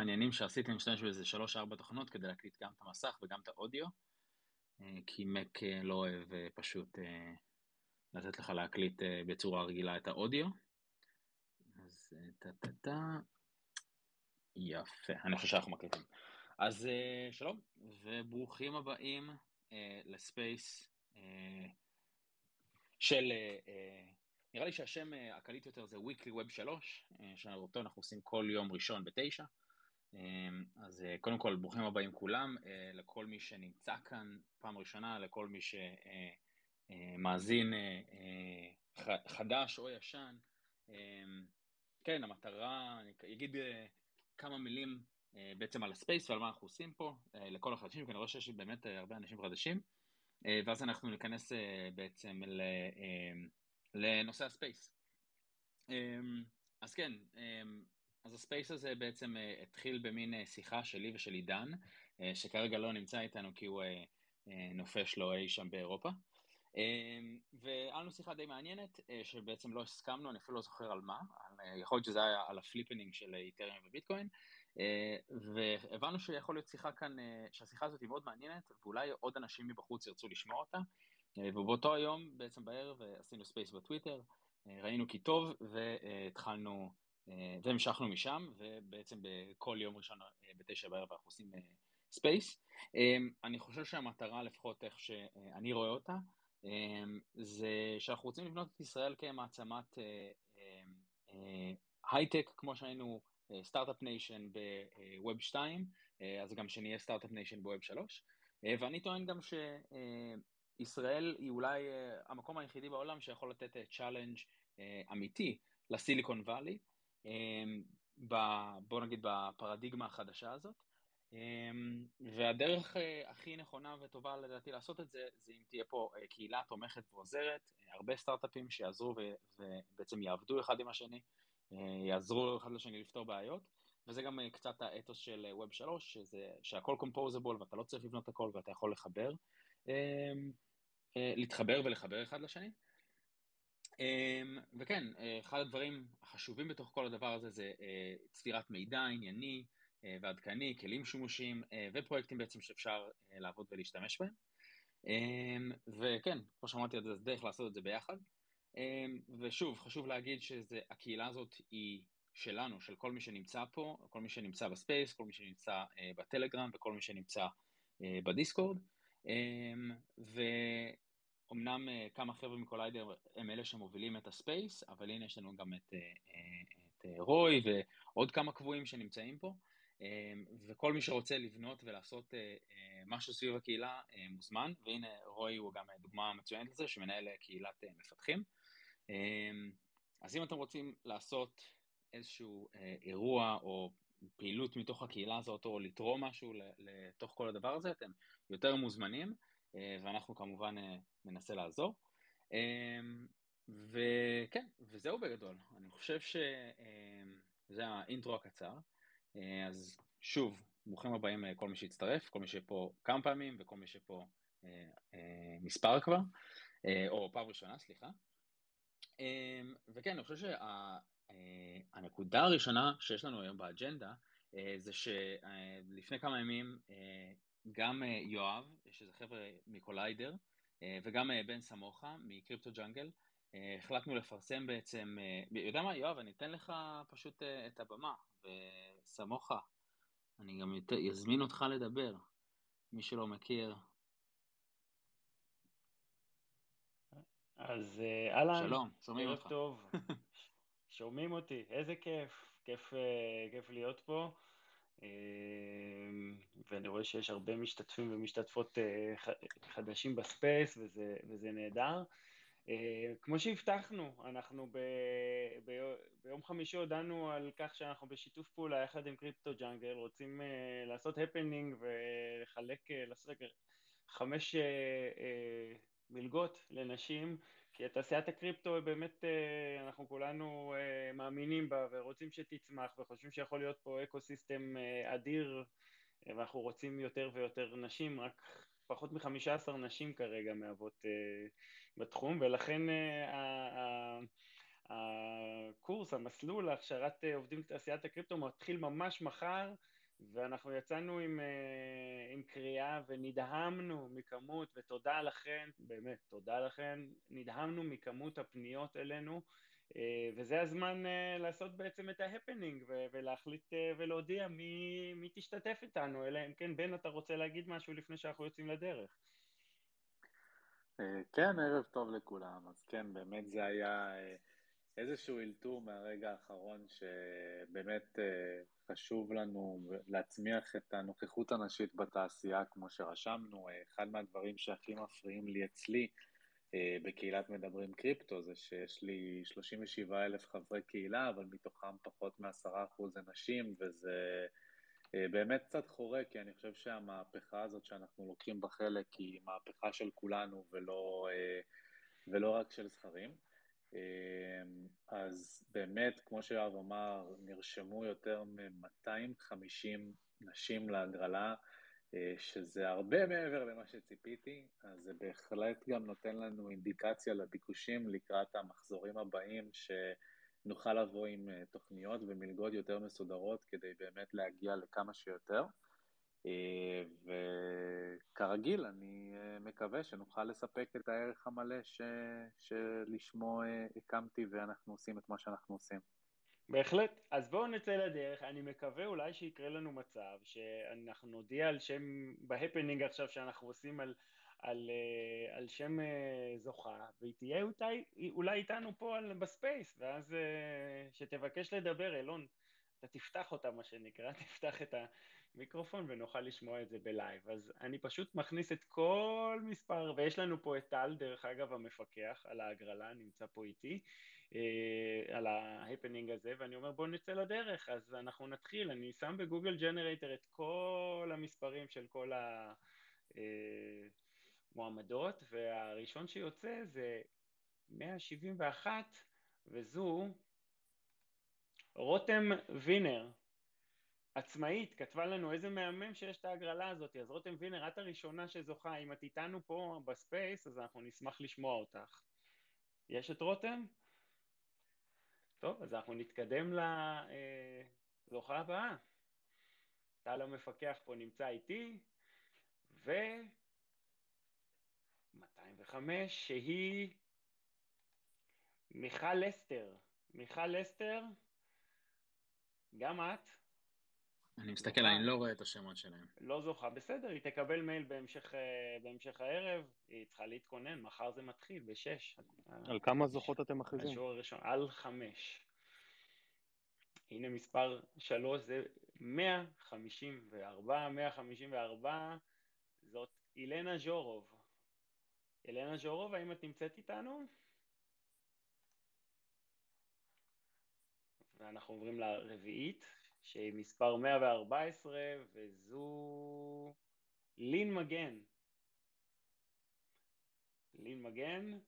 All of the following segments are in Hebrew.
מעניינים שעשיתי, אני משתמש באיזה 3-4 תוכנות כדי להקליט גם את המסך וגם את האודיו, כי מק לא אוהב פשוט לתת לך להקליט בצורה רגילה את האודיו. אז טה-טה-טה, יפה, אני חושב שאנחנו מקליטים. אז שלום, וברוכים הבאים לספייס של נראה לי שהשם אה, הקליט יותר זה Weekly Web 3, אה, שאותו אנחנו עושים כל יום ראשון בתשע. אה, אז קודם כל, ברוכים הבאים כולם, לכל מי שנמצא כאן פעם ראשונה, לכל מי שמאזין חדש או ישן. כן, המטרה, אני אגיד כמה מילים בעצם על הספייס ועל מה אנחנו עושים פה, לכל החדשים, כי אני רואה שיש באמת הרבה אנשים חדשים, ואז אנחנו ניכנס בעצם. לנושא הספייס. אמ, אז כן, אמ, אז ה space הזה בעצם אה, התחיל במין אה, שיחה שלי ושל עידן, אה, שכרגע לא נמצא איתנו כי הוא נופש לו אי שם באירופה. והיה שיחה די מעניינת, שבעצם לא הסכמנו, אני אפילו לא זוכר על מה, יכול להיות שזה היה על ה flippening של את'ריום וביטקוין, והבנו שיכול להיות שיחה כאן, שהשיחה הזאת היא מאוד מעניינת, ואולי עוד אנשים מבחוץ ירצו לשמוע אותה, ובאותו היום, בעצם בערב, עשינו space בטוויטר, ראינו כי טוב, והתחלנו, והמשכנו משם, ובעצם בכל יום ראשון בתשע בערב אנחנו עושים space. אני חושב שהמטרה, לפחות איך שאני רואה אותה, זה שאנחנו רוצים לבנות את ישראל כמעצמת הייטק, כמו שהיינו start-up nation ב web 2, אז גם שנהיה Startup Nation ב Web 3. ואני טוען גם ש... ישראל היא אולי המקום היחידי בעולם שיכול לתת challenge אמיתי לסיליקון וואלי, um, בוא נגיד בפרדיגמה החדשה הזאת. Um, והדרך uh, הכי נכונה וטובה לדעתי לעשות את זה, זה אם תהיה פה uh, קהילה תומכת ועוזרת, uh, הרבה סטארט-אפים שיעזרו ובעצם יעבדו אחד עם השני, יעזרו אחד לשני לפתור בעיות. וזה גם קצת האתוס של Web 3, שזה, שהכל קומפוזיבול ואתה לא צריך לבנות הכל ואתה יכול לחבר. אה, להתחבר ולחבר אחד לשני. אמ, וכן, אה, אחד הדברים החשובים בתוך כל הדבר הזה זה אה, צבירת מידע ענייני ועדכני, כלים שימושיים ופרויקטים בעצם שאפשר לעבוד ולהשתמש בהם. אמ, וכן, כמו שאמרתי, זה דרך לעשות את זה ביחד. אמ, ושוב, חשוב להגיד שהקהילה הזאת היא שלנו, של כל מי שנמצא פה, כל מי שנמצא ב space, כל מי שנמצא בטלגרם וכל מי שנמצא בדיסקורד. אמ, ואומנם אה, כמה חבר'ה מקוליידר הם אלה שמובילים את ה space, אבל הנה יש לנו גם את, אה, את אה, רוי ועוד כמה קבועים שנמצאים פה, וכל מי שרוצה לבנות ולעשות משהו סביב הקהילה מוזמן, והנה רוי הוא גם דוגמה מצוינת לזה, שמנהל קהילת מפתחים. אז אם אתם רוצים לעשות איזשהו אירוע או פעילות מתוך הקהילה הזאת, או לתרום משהו לתוך כל הדבר הזה, אתם יותר מוזמנים, ואנחנו כמובן אה, ננסה לעזור. אה, וכן, וזהו בגדול. אני חושב שזה האינטרו הקצר. אז שוב, ברוכים הבאים כל מי שהצטרף, כל מי שפה כמה פעמים וכל מי שפה מספר כבר, או פעם ראשונה, סליחה. וכן, אני חושב שהנקודה הראשונה שיש לנו היום באג'נדה זה שלפני כמה ימים גם אה, יואב, שזה חבר'ה מקוליידר, אה, וגם אה, בן סמוכה מקריפטו ג'אנגל, החלטנו לפרסם בעצם, יודע מה יואב, אני אתן לך פשוט את הבמה, וסמוכה, אני גם אזמין אותך לדבר, מי שלא מכיר. אז אהלן, שלום, שומעים אותך. טוב, שומעים אותי, איזה כיף, כיף, כיף להיות פה. אמ, ואני רואה שיש הרבה משתתפים ומשתתפות אה, חדשים ב space, וזה, וזה נהדר. אה, כמו שהבטחנו, אנחנו ב, ב, ביום חמישי הודענו על כך שאנחנו בשיתוף פעולה יחד עם קריפטו ג'אנגל, רוצים uh, לעשות happening ולחלק, לעשות חמש מלגות לנשים כי תעשיית הקריפטו באמת אה, אנחנו כולנו אה, מאמינים בה ורוצים שתצמח וחושבים שיכול להיות פה ecosystem אה, אדיר ואנחנו רוצים יותר ויותר נשים, רק פחות מחמישה עשר נשים כרגע מהוות בתחום ולכן הקורס, המסלול להכשרת עובדים בתעשיית הקריפטו מתחיל ממש מחר, ואנחנו יצאנו עם, אה, עם קריאה ונדהמנו מכמות, ותודה לכן, באמת, תודה לכן, נדהמנו מכמות הפניות אלינו, אה, וזה הזמן אה, לעשות בעצם את ההפנינג ולהחליט ולהודיע מי, מי תשתתף איתנו, אלא אם כן, בן, אתה רוצה להגיד משהו לפני שאנחנו יוצאים לדרך. כן, ערב טוב לכולם. אז כן, באמת זה היה איזשהו אלתור מהרגע האחרון שבאמת חשוב לנו להצמיח את הנוכחות הנשית בתעשייה כמו שרשמנו. אחד מהדברים שהכי מפריעים לי אצלי אה, בקהילת מדברים קריפטו זה שיש לי 37 אלף חברי קהילה, אבל מתוכם פחות מ-10% זה נשים, וזה אה, באמת קצת חורה, כי אני חושב שהמהפכה הזאת שאנחנו לוקחים בה חלק היא מהפכה של כולנו ולא, אה, ולא רק של זכרים. אמ, אז באמת, כמו שיואב אמר, נרשמו יותר מ-250 נשים להגרלה, אה, שזה הרבה מעבר למה שציפיתי, אז זה בהחלט גם נותן לנו אינדיקציה לביקושים לקראת המחזורים הבאים, שנוכל לבוא עם אה, תוכניות ומלגות יותר מסודרות כדי באמת להגיע לכמה שיותר. אה, וכרגיל, אני אה, מקווה שנוכל לספק את הערך המלא ש... שלשמו אה, הקמתי ואנחנו עושים את מה שאנחנו עושים. בהחלט. אז בואו נצא לדרך. אני מקווה אולי שיקרה לנו מצב שאנחנו נודיע על שם, ב happening עכשיו שאנחנו עושים על, על, על שם זוכה, והיא תהיה אולי, אולי איתנו פה על, ב space, ואז שתבקש לדבר, אלון, אתה תפתח אותה, מה שנקרא, תפתח את המיקרופון ונוכל לשמוע את זה ב live. אז אני פשוט מכניס את כל מספר, ויש לנו פה את טל, דרך אגב, המפקח על ההגרלה, נמצא פה איתי, אה, על ה happening הזה, ואני אומר בואו נצא לדרך, אז אנחנו נתחיל, אני שם בגוגל ג'נרייטר את כל המספרים של כל המועמדות, והראשון שיוצא זה 171, וזו רותם וינר, עצמאית, כתבה לנו איזה מהמם שיש את ההגרלה הזאת, אז רותם וינר, את הראשונה שזוכה, אם את איתנו פה ב space, אז אנחנו נשמח לשמוע אותך. יש את רותם? טוב, אז אנחנו נתקדם לזוכה הבאה. טל המפקח פה נמצא איתי, ו... 205, שהיא מיכל לסטר. מיכל לסטר, גם את. אני מסתכל, אני לא רואה את השמות שלהם. לא זוכה, בסדר, היא תקבל מייל בהמשך, אה, בהמשך הערב, היא צריכה להתכונן, מחר זה מתחיל, בשש. על כמה זוכות אתם מכריזים? השיעור הראשון, על חמש. הנה מספר שלוש, זה 154, 154, זאת אילנה ז'ורוב. אילנה ז'ורוב, האם את נמצאת איתנו? ואנחנו עוברים לרביעית, שהיא מספר 114, וזו לין מגן. לין מגן,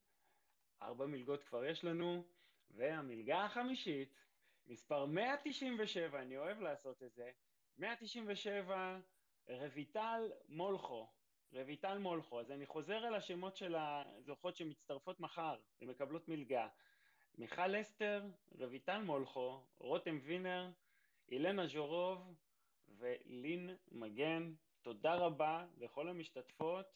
ארבע מלגות כבר יש לנו, והמלגה החמישית, מספר 197, אני אוהב לעשות את זה, 197, רויטל מולכו. רויטל מולכו. אז אני חוזר על השמות של הזוכות שמצטרפות מחר ומקבלות מלגה. מיכל אסתר, רויטל מולכו, רותם וינר, אילנה ז'ורוב ולין מגן. תודה רבה לכל המשתתפות.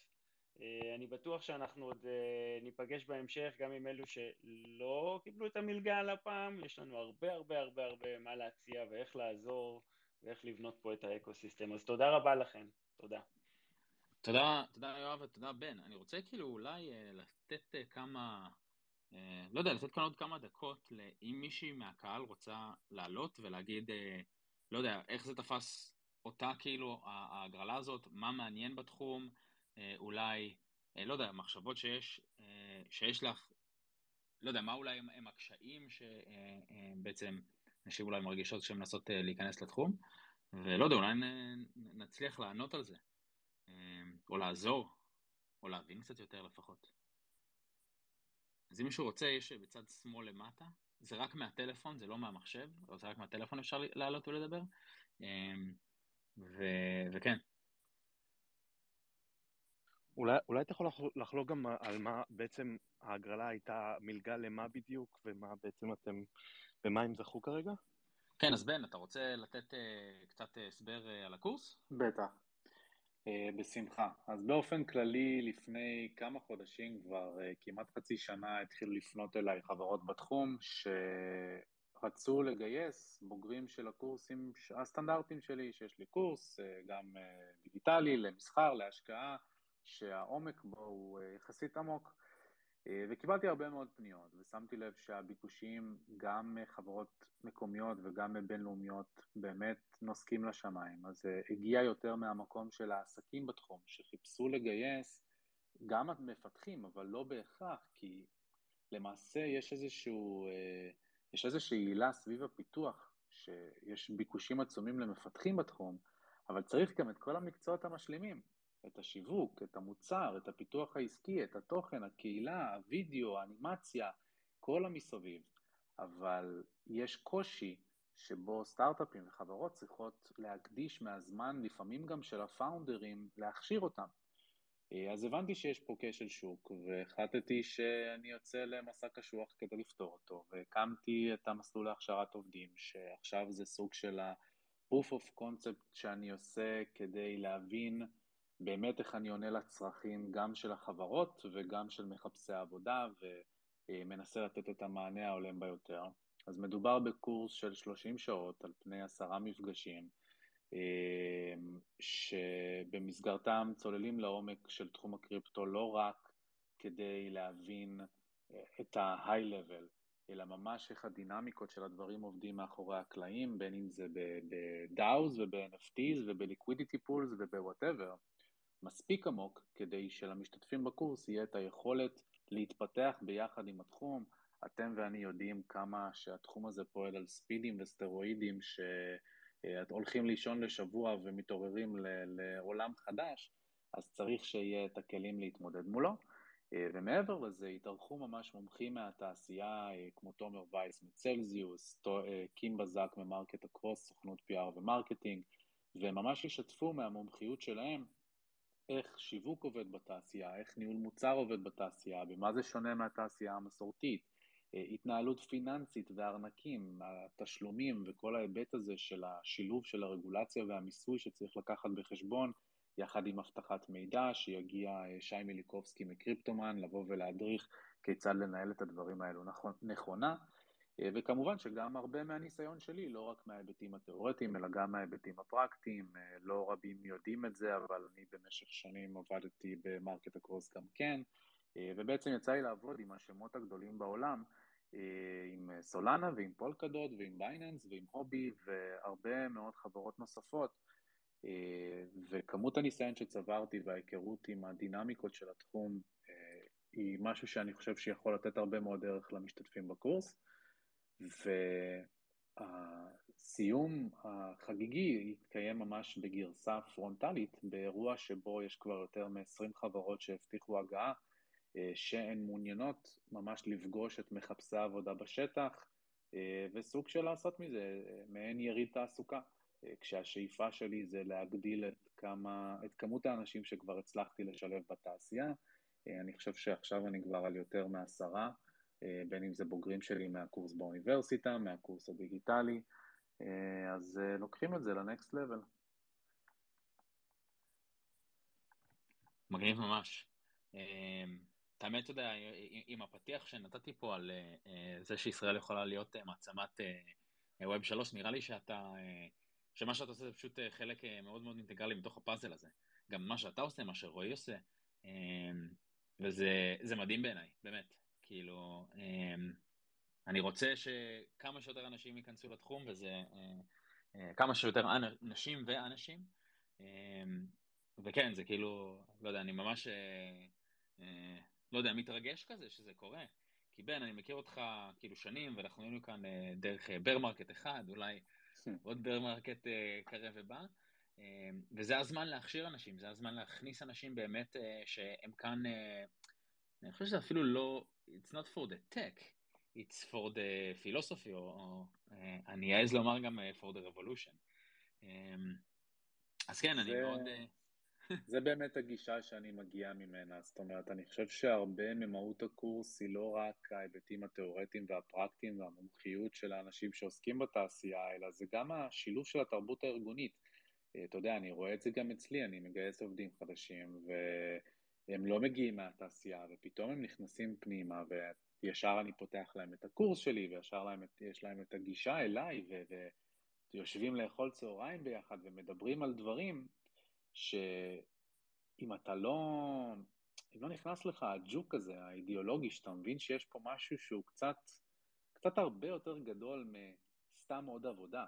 אה, אני בטוח שאנחנו עוד אה, ניפגש בהמשך גם עם אלו שלא קיבלו את המלגה על הפעם. יש לנו הרבה הרבה הרבה הרבה מה להציע ואיך לעזור ואיך לבנות פה את האקו-סיסטם. אז תודה רבה לכם. תודה. תודה, תודה יואב ותודה בן. אני רוצה כאילו אולי אה, לתת כמה לא יודע, לתת כאן עוד כמה דקות, אם מישהי מהקהל רוצה לעלות ולהגיד, אה, לא יודע, איך זה תפס אותה, כאילו, ההגרלה הזאת, מה מעניין בתחום, אה, אולי, לא יודע, מחשבות שיש, שיש לך, לא יודע, מה אולי הם, הם הקשיים שבעצם נשים אולי מרגישות שהן מנסות להיכנס לתחום, ולא יודע, אולי נצליח לענות על זה, או לעזור, או להבין קצת יותר לפחות. אז אם מישהו רוצה, יש בצד שמאל למטה, זה רק מהטלפון, זה לא מהמחשב, או זה רק מהטלפון אפשר לעלות ולדבר, אמ, ו... וכן. אולי, אולי אתה יכול לחלוק גם על מה בעצם ההגרלה הייתה מלגה למה בדיוק, ומה בעצם אתם, ומה הם זכו כרגע? כן, אז בן, אתה רוצה לתת uh, קצת הסבר uh, על הקורס? בטח. Uh, בשמחה. אז באופן כללי, לפני כמה חודשים, כבר uh, כמעט חצי שנה, התחילו לפנות אליי חברות בתחום, שרצו לגייס בוגרים של הקורסים הסטנדרטיים שלי, שיש לי קורס, uh, גם דיגיטלי, למסחר, להשקעה, שהעומק בו הוא יחסית עמוק. אה, וקיבלתי הרבה מאוד פניות, ושמתי לב שהביקושים, גם מחברות מקומיות וגם בינלאומיות, באמת נוסקים לשמיים. אז אה, הגיע יותר מהמקום של העסקים בתחום, שחיפשו לגייס גם המפתחים, אבל לא בהכרח, כי למעשה יש איזשהו, אה, יש איזושהי עילה סביב הפיתוח, שיש ביקושים עצומים למפתחים בתחום, אבל צריך גם את כל המקצועות המשלימים. את השיווק, את המוצר, את הפיתוח העסקי, את התוכן, הקהילה, הוידאו, האנימציה, כל המסביב. אבל יש קושי שבו סטארט-אפים וחברות צריכות להקדיש מהזמן, לפעמים גם של הפאונדרים, להכשיר אותם. אז הבנתי שיש פה כשל שוק, והחלטתי שאני יוצא למסע קשוח כדי לפתור אותו, והקמתי את המסלול להכשרת עובדים, שעכשיו זה סוג של ה-proof of concept שאני עושה כדי להבין באמת איך אני עונה לצרכים גם של החברות וגם של מחפשי העבודה ומנסה לתת את המענה ההולם ביותר. אז מדובר בקורס של 30 שעות על פני עשרה מפגשים, שבמסגרתם צוללים לעומק של תחום הקריפטו לא רק כדי להבין את ה-high level, אלא ממש איך הדינמיקות של הדברים עובדים מאחורי הקלעים, בין אם זה ב-DAOs וב-NFTs וב-liquidity pools וב-whatever. מספיק עמוק כדי שלמשתתפים בקורס יהיה את היכולת להתפתח ביחד עם התחום. אתם ואני יודעים כמה שהתחום הזה פועל על ספידים וסטרואידים שהולכים לישון לשבוע ומתעוררים לעולם חדש, אז צריך שיהיה את הכלים להתמודד מולו. ומעבר לזה, התארחו ממש מומחים מהתעשייה, כמו תומר וייס מצלזיוס, קים בזק מ MarketAcross, סוכנות PR ו marketing, וממש ישתפו מהמומחיות שלהם איך שיווק עובד בתעשייה, איך ניהול מוצר עובד בתעשייה, במה זה שונה מהתעשייה המסורתית, אה, התנהלות פיננסית וארנקים, התשלומים וכל ההיבט הזה של השילוב של הרגולציה והמיסוי שצריך לקחת בחשבון, יחד עם אבטחת מידע, שיגיע אה, שי מיליקובסקי מקריפטומן לבוא ולהדריך כיצד לנהל את הדברים האלו נכון, נכונה. אה, וכמובן שגם הרבה מהניסיון שלי, לא רק מההיבטים התיאורטיים, אלא גם מההיבטים הפרקטיים, אה, לא רבים יודעים את זה, אבל אני במשך שנים עבדתי ב MarketAcross גם כן, אה, ובעצם יצא לי לעבוד עם השמות הגדולים בעולם, עם סולאנה ועם פולקדוט ועם בייננס ועם הובי והרבה מאוד חברות נוספות, וכמות הניסיון שצברתי וההיכרות עם הדינמיקות של התחום היא משהו שאני חושב שיכול לתת הרבה מאוד ערך למשתתפים בקורס. והסיום החגיגי יתקיים ממש בגרסה פרונטלית, באירוע שבו יש כבר יותר מ-20 חברות שהבטיחו הגעה, אה, שהן מעוניינות ממש לפגוש את מחפשי העבודה בשטח, אה, וסוג של לעשות מזה אה, מעין יריד תעסוקה. כשהשאיפה שלי זה להגדיל את, כמה, את כמות האנשים שכבר הצלחתי לשלב בתעשייה. אני חושב שעכשיו אני כבר על יותר מעשרה, בין אם זה בוגרים שלי מהקורס באוניברסיטה, מהקורס הדיגיטלי, אה, אז אה, לוקחים את זה לנקסט לבל. מגניב ממש. האמת, אתה יודע, עם הפתיח שנתתי פה על זה שישראל יכולה להיות מעצמת ווב 3, נראה לי שאתה, שמה שאתה עושה זה פשוט חלק מאוד מאוד אינטגרלי מתוך הפאזל הזה. גם מה שאתה עושה, מה שרועי עושה, וזה מדהים בעיניי, באמת. כאילו, אמ, אני רוצה שכמה שיותר אנשים ייכנסו לתחום, וזה אה, אה, כמה שיותר נשים ואנשים. אמ, וכן, זה כאילו, לא יודע, אני ממש, אה, לא יודע, מתרגש כזה שזה קורה. כי בן, אני מכיר אותך כאילו שנים, ואנחנו היינו כאן דרך bear market אחד, אולי עוד bear market קרב ובא. אמ, וזה הזמן להכשיר אנשים, זה הזמן להכניס אנשים באמת שהם כאן, אני חושב שזה אפילו לא, it's not for the tech, it's for the philosophy, או, או אה, אני אעז לומר גם אה, for the revolution. אמ, אז כן, זה... אני מאוד... אה, זה באמת הגישה שאני מגיע ממנה, זאת אומרת, אני חושב שהרבה ממהות הקורס היא לא רק ההיבטים התיאורטיים והפרקטיים והמומחיות של האנשים שעוסקים בתעשייה, אלא זה גם השילוב של התרבות הארגונית. אה, אתה יודע, אני רואה את זה גם אצלי, אני מגייס עובדים חדשים, והם לא מגיעים מהתעשייה, ופתאום הם נכנסים פנימה, וישר אני פותח להם את הקורס שלי, וישר להם, יש להם את הגישה אליי, ויושבים לאכול צהריים ביחד ומדברים על דברים שאם אתה לא, אם לא נכנס לך הג'וק הזה, האידיאולוגי, שאתה מבין שיש פה משהו שהוא קצת, קצת הרבה יותר גדול מסתם עוד עבודה.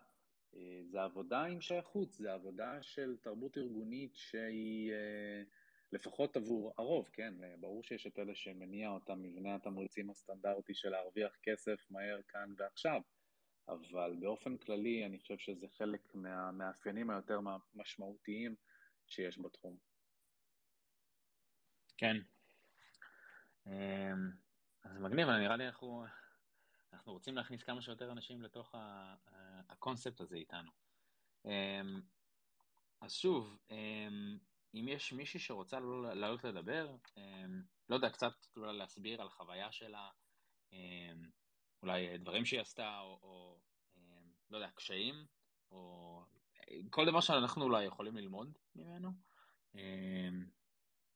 אה, זה עבודה עם שייכות, זה עבודה של תרבות ארגונית שהיא אה, לפחות עבור הרוב, כן? אה, ברור שיש את אלה שמניע אותם מבנה התמריצים הסטנדרטי של להרוויח כסף מהר כאן ועכשיו, אבל באופן כללי אני חושב שזה חלק מהמאפיינים היותר משמעותיים שיש בתחום. כן. אמ, אז מגניב, נראה לי אנחנו, אנחנו רוצים להכניס כמה שיותר אנשים לתוך הקונספט הזה איתנו. אמ, אז שוב, אמ, אם יש מישהי שרוצה לעלות לדבר, לא יודע, קצת אולי להסביר על חוויה שלה, אולי דברים שהיא עשתה, או, או לא יודע, קשיים, או כל דבר שאנחנו אולי יכולים ללמוד ממנו, אמ,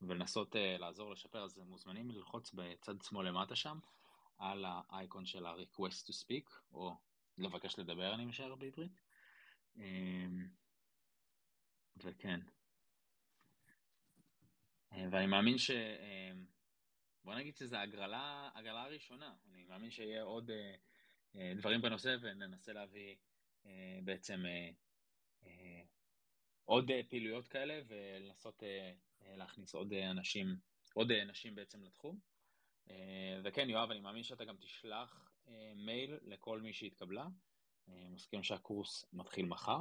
ולנסות אה, לעזור לשפר, אז מוזמנים ללחוץ בצד שמאל למטה שם, על האייקון של ה-request to speak, או לבקש לדבר, אני משער בעברית. אמ, וכן. אה, ואני מאמין ש... אמ, בוא נגיד שזו הגרלה, הגרלה הראשונה. אני מאמין שיהיה עוד אה, דברים בנושא וננסה להביא בעצם עוד אה, פעילויות כאלה ולנסות אה, אה, להכניס עוד אנשים, עוד אנשים בעצם לתחום. וכן, יואב, אני מאמין שאתה גם תשלח מייל לכל מי שהתקבלה. מסכים שהקורס מתחיל מחר.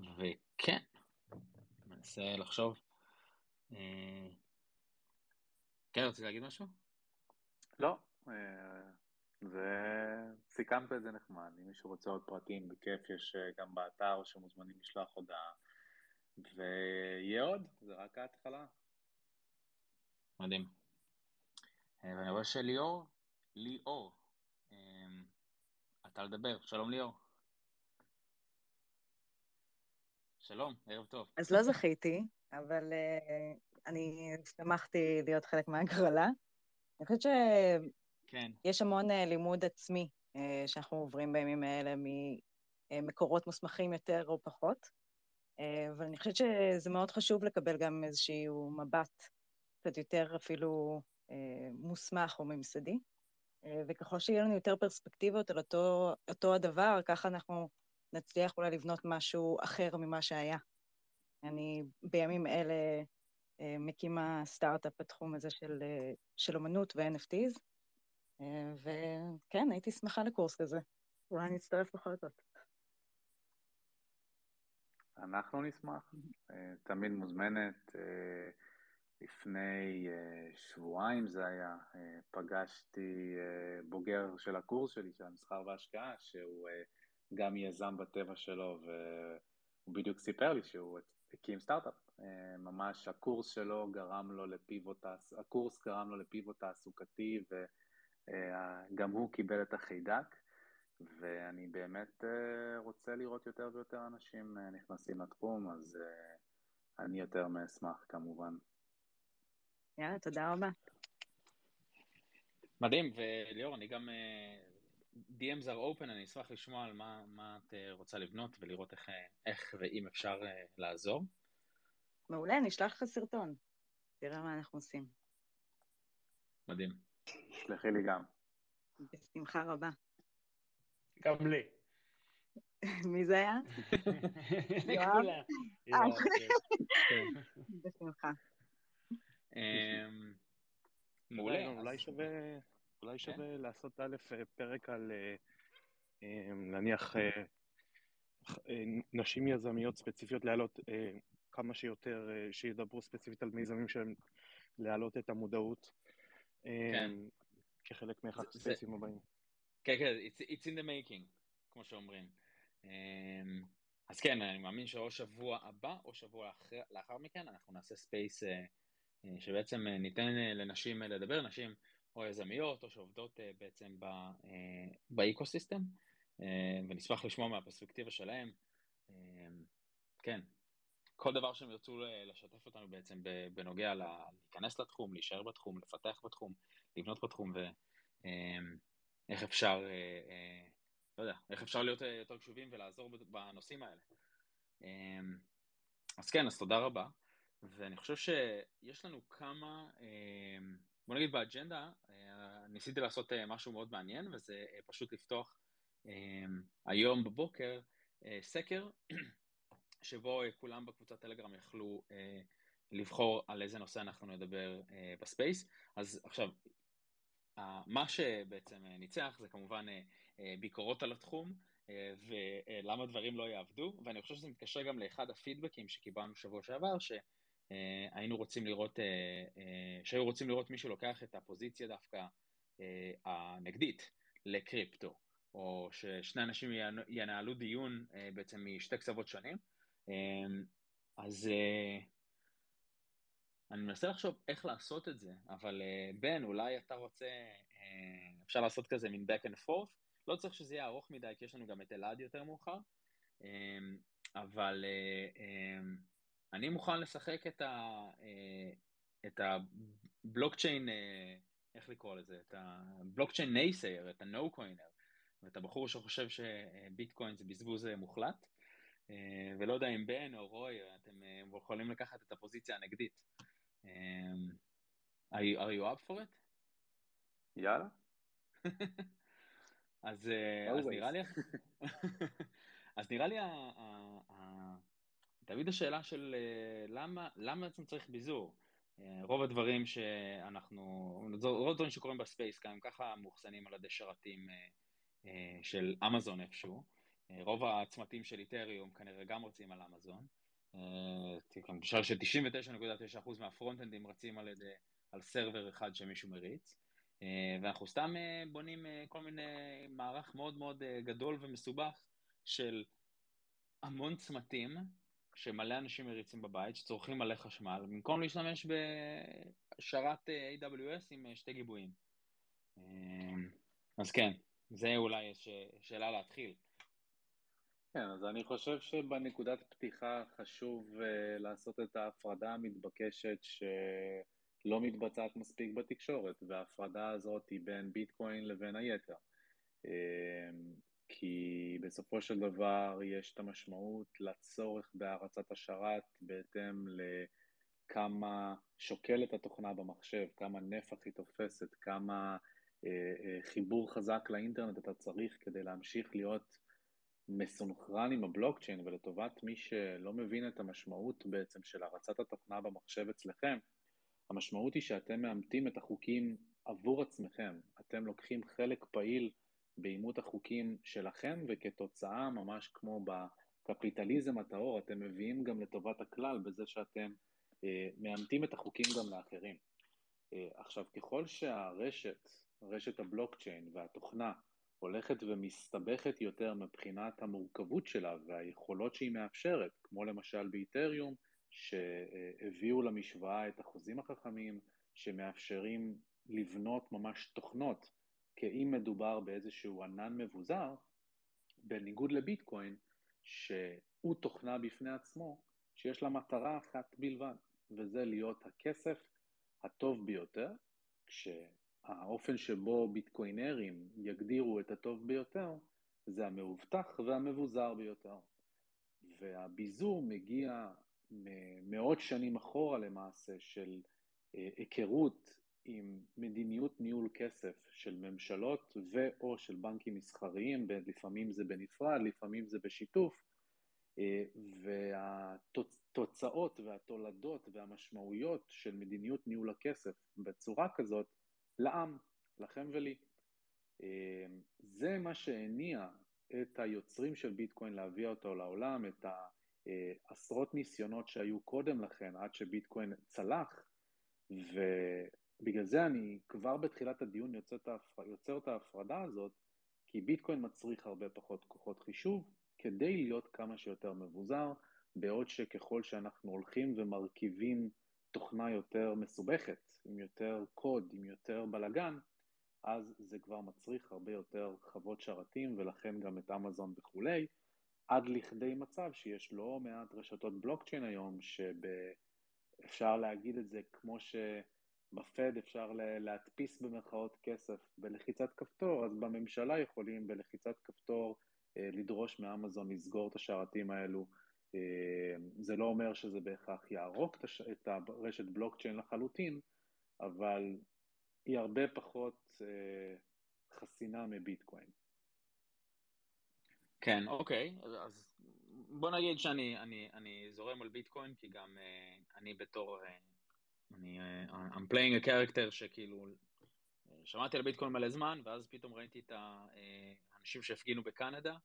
וכן, מנסה לחשוב. כן, רצית להגיד משהו? לא, וסיכמת את זה נחמד, אם מישהו רוצה עוד פרטים, בכיף, יש אה, גם באתר שמוזמנים לשלוח הודעה, ויהיה עוד, זה רק ההתחלה. מדהים. אה, ואני רואה שליאור, ליאור, אה, אתה לדבר, שלום ליאור. שלום, ערב טוב. אז לא זכיתי, אבל uh, אני שמחתי להיות חלק מהגרלה. אני חושבת כן. יש המון uh, לימוד עצמי uh, שאנחנו עוברים בימים האלה ממקורות מוסמכים יותר או פחות, uh, אבל אני חושבת שזה מאוד חשוב לקבל גם איזשהו מבט קצת יותר אפילו uh, מוסמך או ממסדי, uh, וככל שיהיה לנו יותר פרספקטיבות על אותו, אותו הדבר, ככה אנחנו נצליח אולי לבנות משהו אחר ממה שהיה. אני בימים אלה uh, מקימה סטארט-אפ בתחום הזה של, uh, של אומנות ו-NFTs, אה, וכן, הייתי שמחה לקורס כזה. אולי אני אצטרף בכל זאת. אנחנו נשמח, אה, תמיד מוזמנת. אה, לפני שבועיים זה היה, פגשתי בוגר של הקורס שלי, של המסחר וההשקעה, שהוא גם יזם בטבע שלו, והוא בדיוק סיפר לי שהוא הקים סטארט-אפ. ממש הקורס שלו גרם לו לפיבוט, הקורס גרם לו לפיבוט תעסוקתי, ו... אה, הוא קיבל את החיידק, ואני באמת אה, רוצה לראות יותר ויותר אנשים אה, נכנסים לתחום, אז אני יותר מאשמח כמובן. יאללה, תודה רבה. מדהים, וליאור, אני גם... DMs are open, אני אשמח לשמוע על מה, מה את רוצה לבנות ולראות איך, איך ואם אפשר לעזור. מעולה, אני אשלח לך סרטון. תראה מה אנחנו עושים. מדהים. תשלחי לי גם. בשמחה רבה. גם לי. מי זה היה? לכולה. אה, כן. בשמחה. אמ, מעולה. אולי שווה, אולי שווה כן. לעשות א', פרק על נניח אה, אה, נשים יזמיות ספציפיות, להעלות כמה שיותר, שידברו ספציפית על מיזמים שלהם, להעלות את המודעות. כן. כחלק מאחד ה spaceים הבאים. כן, כן, it's, it's in the making, כמו שאומרים. אז כן, אני מאמין שאו שבוע הבא או שבוע לאחר, לאחר מכן אנחנו נעשה space שבעצם ניתן לנשים לדבר, נשים או יזמיות או שעובדות בעצם באקו-סיסטם, ונשמח לשמוע מהפרספקטיבה שלהם. כן, כל דבר שהם ירצו לשתף אותנו בעצם בנוגע להיכנס לתחום, להישאר בתחום, לפתח בתחום, לבנות בתחום, ואיך אפשר, לא יודע, איך אפשר להיות יותר קשובים ולעזור בנושאים האלה. אז כן, אז תודה רבה, ואני חושב שיש לנו כמה, בוא נגיד באג'נדה, ניסיתי לעשות משהו מאוד מעניין, וזה פשוט לפתוח היום בבוקר סקר שבו כולם בקבוצת טלגרם יכלו אה, לבחור על איזה נושא אנחנו נדבר אה, ב space. אז עכשיו, אה, מה שבעצם ניצח זה כמובן אה, אה, ביקורות על התחום, אה, ולמה דברים לא יעבדו, ואני חושב שזה מתקשר גם לאחד הפידבקים שקיבלנו שבוע שעבר, שהיינו רוצים לראות, אה, אה, שהיו רוצים לראות מישהו לוקח את הפוזיציה דווקא אה, הנגדית לקריפטו. או ששני אנשים ינהלו דיון אה, בעצם משתי קצוות שונים, אז אה, אני מנסה לחשוב איך לעשות את זה, אבל אה, בן, אולי אתה רוצה, אה, אפשר לעשות כזה מין back and forth, לא צריך שזה יהיה ארוך מדי, כי יש לנו גם את אלעד יותר מאוחר, אבל אני מוכן לשחק את, ה, את הבלוקצ'יין, איך לקרוא לזה, את הבלוקצ'יין נייסייר, את ה-no coiner, ואת הבחור שחושב שביטקוין זה בזבוז מוחלט, אה, ולא יודע אם בן או רוי, אתם אה, יכולים לקחת את הפוזיציה הנגדית. אה, are you up for it? יאללה. אז, אז נראה לי, אז נראה לי, תמיד השאלה של למה, למה בעצם צריך ביזור? רוב הדברים שאנחנו, רוב הדברים שקורים ב space, גם ככה מאוחסנים על ידי שרתים של אמזון איפשהו. רוב הצמתים של איתריום כנראה גם רצים על אמזון. למשל ש-99.9% מה front-end ים רצים על, ידי, על סרבר אחד שמישהו מריץ, ואנחנו סתם בונים כל מיני מערך מאוד מאוד גדול ומסובך של המון צמתים שמלא אנשים מריצים בבית, שצורכים מלא חשמל, במקום להשתמש בשרת AWS עם שתי גיבויים. אז כן, זה אולי שאלה להתחיל. כן, אז אני חושב שבנקודת פתיחה חשוב uh, לעשות את ההפרדה המתבקשת שלא מתבצעת מספיק בתקשורת, וההפרדה הזאת היא בין ביטקוין לבין היתר. Uh, כי בסופו של דבר יש את המשמעות לצורך בהרצת השרת בהתאם לכמה שוקלת התוכנה במחשב, כמה נפח היא תופסת, כמה uh, uh, חיבור חזק לאינטרנט אתה צריך כדי להמשיך להיות מסונכרן עם הבלוקצ'יין, ולטובת מי שלא מבין את המשמעות בעצם של הרצת התוכנה במחשב אצלכם, המשמעות היא שאתם מאמתים את החוקים עבור עצמכם. אתם לוקחים חלק פעיל באימות החוקים שלכם, וכתוצאה, ממש כמו בקפיטליזם הטהור, אתם מביאים גם לטובת הכלל בזה שאתם אה, מאמתים את החוקים גם לאחרים. אה, עכשיו, ככל שהרשת, רשת הבלוקצ'יין והתוכנה, הולכת ומסתבכת יותר מבחינת המורכבות שלה והיכולות שהיא מאפשרת, כמו למשל באיתריום, שהביאו למשוואה את החוזים החכמים, שמאפשרים לבנות ממש תוכנות, כי אם מדובר באיזשהו ענן מבוזר, בניגוד לביטקוין, שהוא תוכנה בפני עצמו, שיש לה מטרה אחת בלבד, וזה להיות הכסף הטוב ביותר, כש... האופן שבו ביטקוינרים יגדירו את הטוב ביותר זה המאובטח והמבוזר ביותר. והביזור מגיע מאות שנים אחורה למעשה של אה, היכרות עם מדיניות ניהול כסף של ממשלות ו/או של בנקים מסחריים, לפעמים זה בנפרד, לפעמים זה בשיתוף, אה, והתוצאות והתולדות והמשמעויות של מדיניות ניהול הכסף בצורה כזאת לעם, לכם ולי. אה, זה מה שהניע את היוצרים של ביטקוין להביא אותו לעולם, את העשרות ניסיונות שהיו קודם לכן, עד שביטקוין צלח, ובגלל זה אני כבר בתחילת הדיון יוצר את, ההפר... יוצר את ההפרדה הזאת, כי ביטקוין מצריך הרבה פחות כוחות חישוב, כדי להיות כמה שיותר מבוזר, בעוד שככל שאנחנו הולכים ומרכיבים תוכנה יותר מסובכת, עם יותר קוד, עם יותר בלאגן, אז זה כבר מצריך הרבה יותר חוות שרתים ולכן גם את אמזון וכולי, עד לכדי מצב שיש לא מעט רשתות בלוקצ'יין היום, שאפשר להגיד את זה כמו שבפד אפשר להדפיס במרכאות כסף בלחיצת כפתור, אז בממשלה יכולים בלחיצת כפתור אה, לדרוש מאמזון לסגור את השרתים האלו. אה, זה לא אומר שזה בהכרח יערוק את הרשת בלוקצ'יין לחלוטין, אבל היא הרבה פחות אה, חסינה מביטקוין. כן, אוקיי, אז בוא נגיד שאני אני, אני זורם על ביטקוין, כי גם אני בתור, אני, uh, I'm playing a character שכאילו, uh, שמעתי על ביטקוין מלא זמן, ואז פתאום ראיתי את האנשים שהפגינו בקנדה,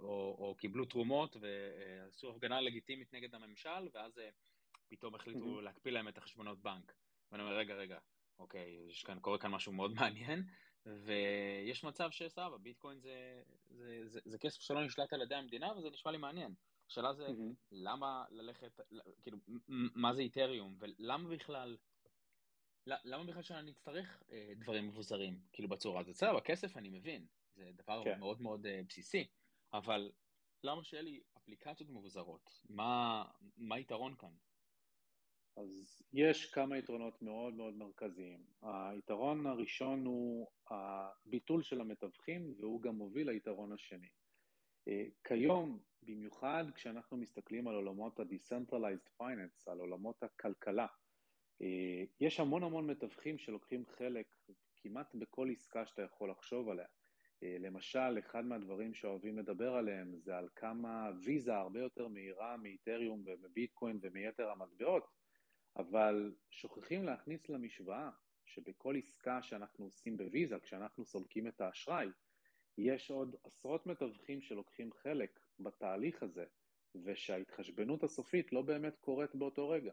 או, או קיבלו תרומות ועשו הפגנה לגיטימית נגד הממשל, ואז פתאום החליטו mm-hmm. להקפיא להם את החשבונות בנק. ואני אומר, רגע, רגע, אוקיי, יש כאן, קורה כאן משהו מאוד מעניין, ויש מצב שסבבה, ביטקוין זה, זה, זה, זה כסף שלא נשלט על ידי המדינה, וזה נשמע לי מעניין. השאלה זה, mm-hmm. למה ללכת, כאילו, מה זה איתריום, ולמה בכלל, למה בכלל שאני אצטרך אה, דברים מבוזרים, כאילו בצורה הזאת? בסדר, בכסף אני מבין, זה דבר כן. מאוד מאוד אה, בסיסי, אבל למה שיהיה לי אפליקציות מבוזרות? מה, מה היתרון כאן? אז יש כמה יתרונות מאוד מאוד מרכזיים. היתרון הראשון הוא הביטול של המתווכים, והוא גם מוביל ליתרון השני. אה, כיום, במיוחד כשאנחנו מסתכלים על עולמות ה-Decentralized Finance, על עולמות הכלכלה, אה, יש המון המון מתווכים שלוקחים חלק כמעט בכל עסקה שאתה יכול לחשוב עליה. אה, למשל, אחד מהדברים שאוהבים לדבר עליהם זה על כמה ויזה הרבה יותר מהירה מאיתריום ומביטקוין ומיתר המטבעות, אבל שוכחים להכניס למשוואה שבכל עסקה שאנחנו עושים בוויזה, כשאנחנו סולקים את האשראי, יש עוד עשרות מתווכים שלוקחים חלק בתהליך הזה, ושההתחשבנות הסופית לא באמת קורית באותו רגע.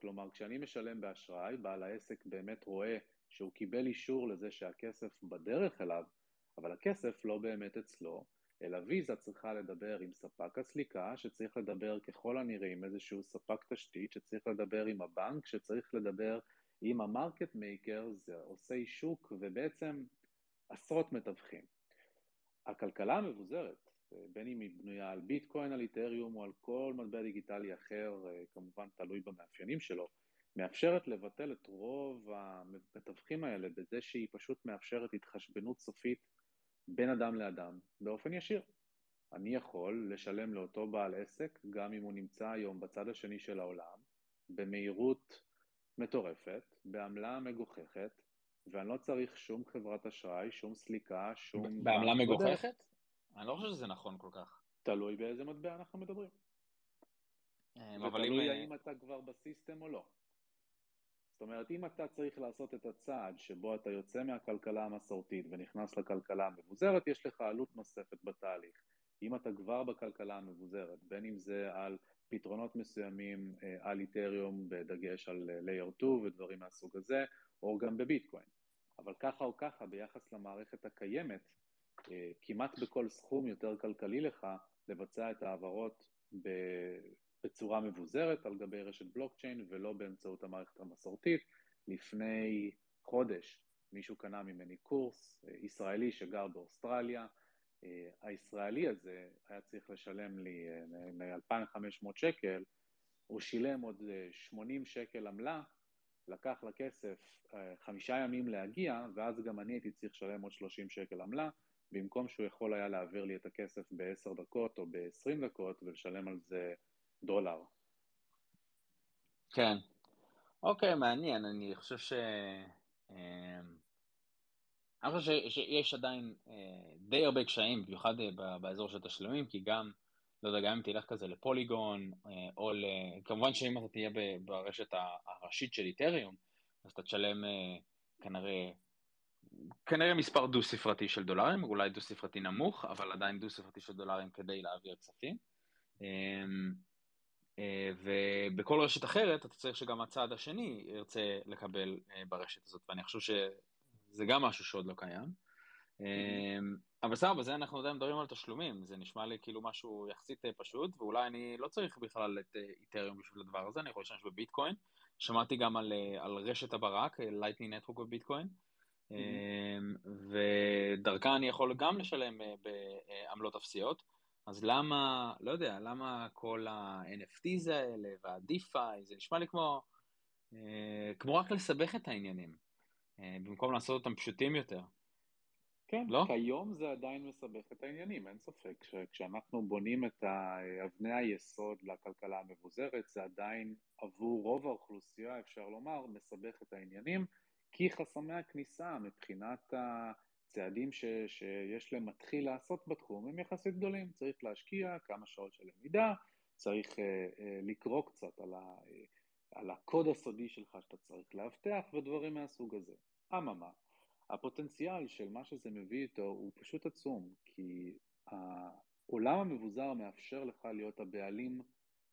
כלומר, כשאני משלם באשראי, בעל העסק באמת רואה שהוא קיבל אישור לזה שהכסף בדרך אליו, אבל הכסף לא באמת אצלו, אלא ויזה צריכה לדבר עם ספק הסליקה, שצריך לדבר ככל הנראה עם איזשהו ספק תשתית, שצריך לדבר עם הבנק, שצריך לדבר עם המרקט מייקר, זה עושי שוק ובעצם עשרות מתווכים. הכלכלה המבוזרת, בין אם היא בנויה על ביטקוין, על איתריום או על כל מטבע דיגיטלי אחר, כמובן תלוי במאפיינים שלו, מאפשרת לבטל את רוב המתווכים האלה בזה שהיא פשוט מאפשרת התחשבנות סופית בין אדם לאדם באופן ישיר. אני יכול לשלם לאותו בעל עסק, גם אם הוא נמצא היום בצד השני של העולם, במהירות מטורפת, בעמלה מגוחכת, ואני לא צריך שום חברת אשראי, שום סליקה, שום... בעמלה מגוחכת? אני לא חושב שזה נכון כל כך. תלוי באיזה מטבע אנחנו מדברים. אה, ותלוי אה, האם אתה כבר בסיסטם או לא. זאת אומרת, אם אתה צריך לעשות את הצעד שבו אתה יוצא מהכלכלה המסורתית ונכנס לכלכלה המבוזרת, יש לך עלות נוספת בתהליך. אם אתה כבר בכלכלה המבוזרת, בין אם זה על פתרונות מסוימים אה, על איתריום בדגש על אה, Layer 2 ודברים מהסוג הזה, או גם בביטקוין. אבל ככה או ככה, ביחס למערכת הקיימת, אה, כמעט בכל סכום יותר כלכלי לך לבצע את ההעברות בצורה מבוזרת על גבי רשת בלוקצ'יין ולא באמצעות המערכת המסורתית. לפני חודש מישהו קנה ממני קורס ישראלי שגר באוסטרליה, הישראלי הזה היה צריך לשלם לי 2,500 אה, שקל, הוא שילם עוד 80 אה, שקל עמלה, לקח לכסף חמישה ימים להגיע, ואז גם אני הייתי צריך לשלם עוד 30 שקל עמלה, במקום שהוא יכול היה להעביר לי את הכסף ב-10 דקות או ב-20 דקות ולשלם על זה דולר. כן. אוקיי, מעניין. אני חושב ש... אני חושב שיש עדיין אה, די הרבה קשיים, במיוחד אה, באזור של תשלומים, כי גם, לא יודע, גם אם תלך כזה לפוליגון, אה, או ל... כמובן שאם אתה תהיה ברשת הראשית של איתריום, אז אתה תשלם כנראה, כנראה מספר דו-ספרתי של דולרים, אולי דו-ספרתי נמוך, אבל עדיין דו-ספרתי של דולרים כדי להעביר כספים. אמ, ובכל רשת אחרת אתה צריך שגם הצד השני ירצה לקבל ברשת הזאת, ואני חושב ש... זה גם משהו שעוד לא קיים. אבל בסדר, בזה אנחנו עדיין מדברים על תשלומים, זה נשמע לי כאילו משהו יחסית פשוט, ואולי אני לא צריך בכלל את איתריום בשביל הדבר הזה, אני יכול להשתמש בביטקוין. שמעתי גם על, על רשת הברק, Lightning Network בביטקוין, mm-hmm. ודרכה אני יכול גם לשלם בעמלות אפסיות. אז למה, לא יודע, למה כל ה-NFTs האלה וה-DeFi, זה נשמע לי כמו, אה, כמו רק לסבך את העניינים, אה, במקום לעשות אותם פשוטים יותר. כן, לא? כיום זה עדיין מסבך את העניינים, אין ספק. כשאנחנו בונים את אבני היסוד לכלכלה המבוזרת, זה עדיין עבור רוב האוכלוסייה, אפשר לומר, מסבך את העניינים, כי חסמי הכניסה מבחינת ה... צעדים ש, שיש למתחיל לעשות בתחום הם יחסית גדולים, צריך להשקיע כמה שעות של למידה, צריך uh, uh, לקרוא קצת על, ה, uh, על הקוד הסודי שלך שאתה צריך לאבטח ודברים מהסוג הזה. אממה, הפוטנציאל של מה שזה מביא איתו הוא פשוט עצום, כי העולם המבוזר מאפשר לך להיות הבעלים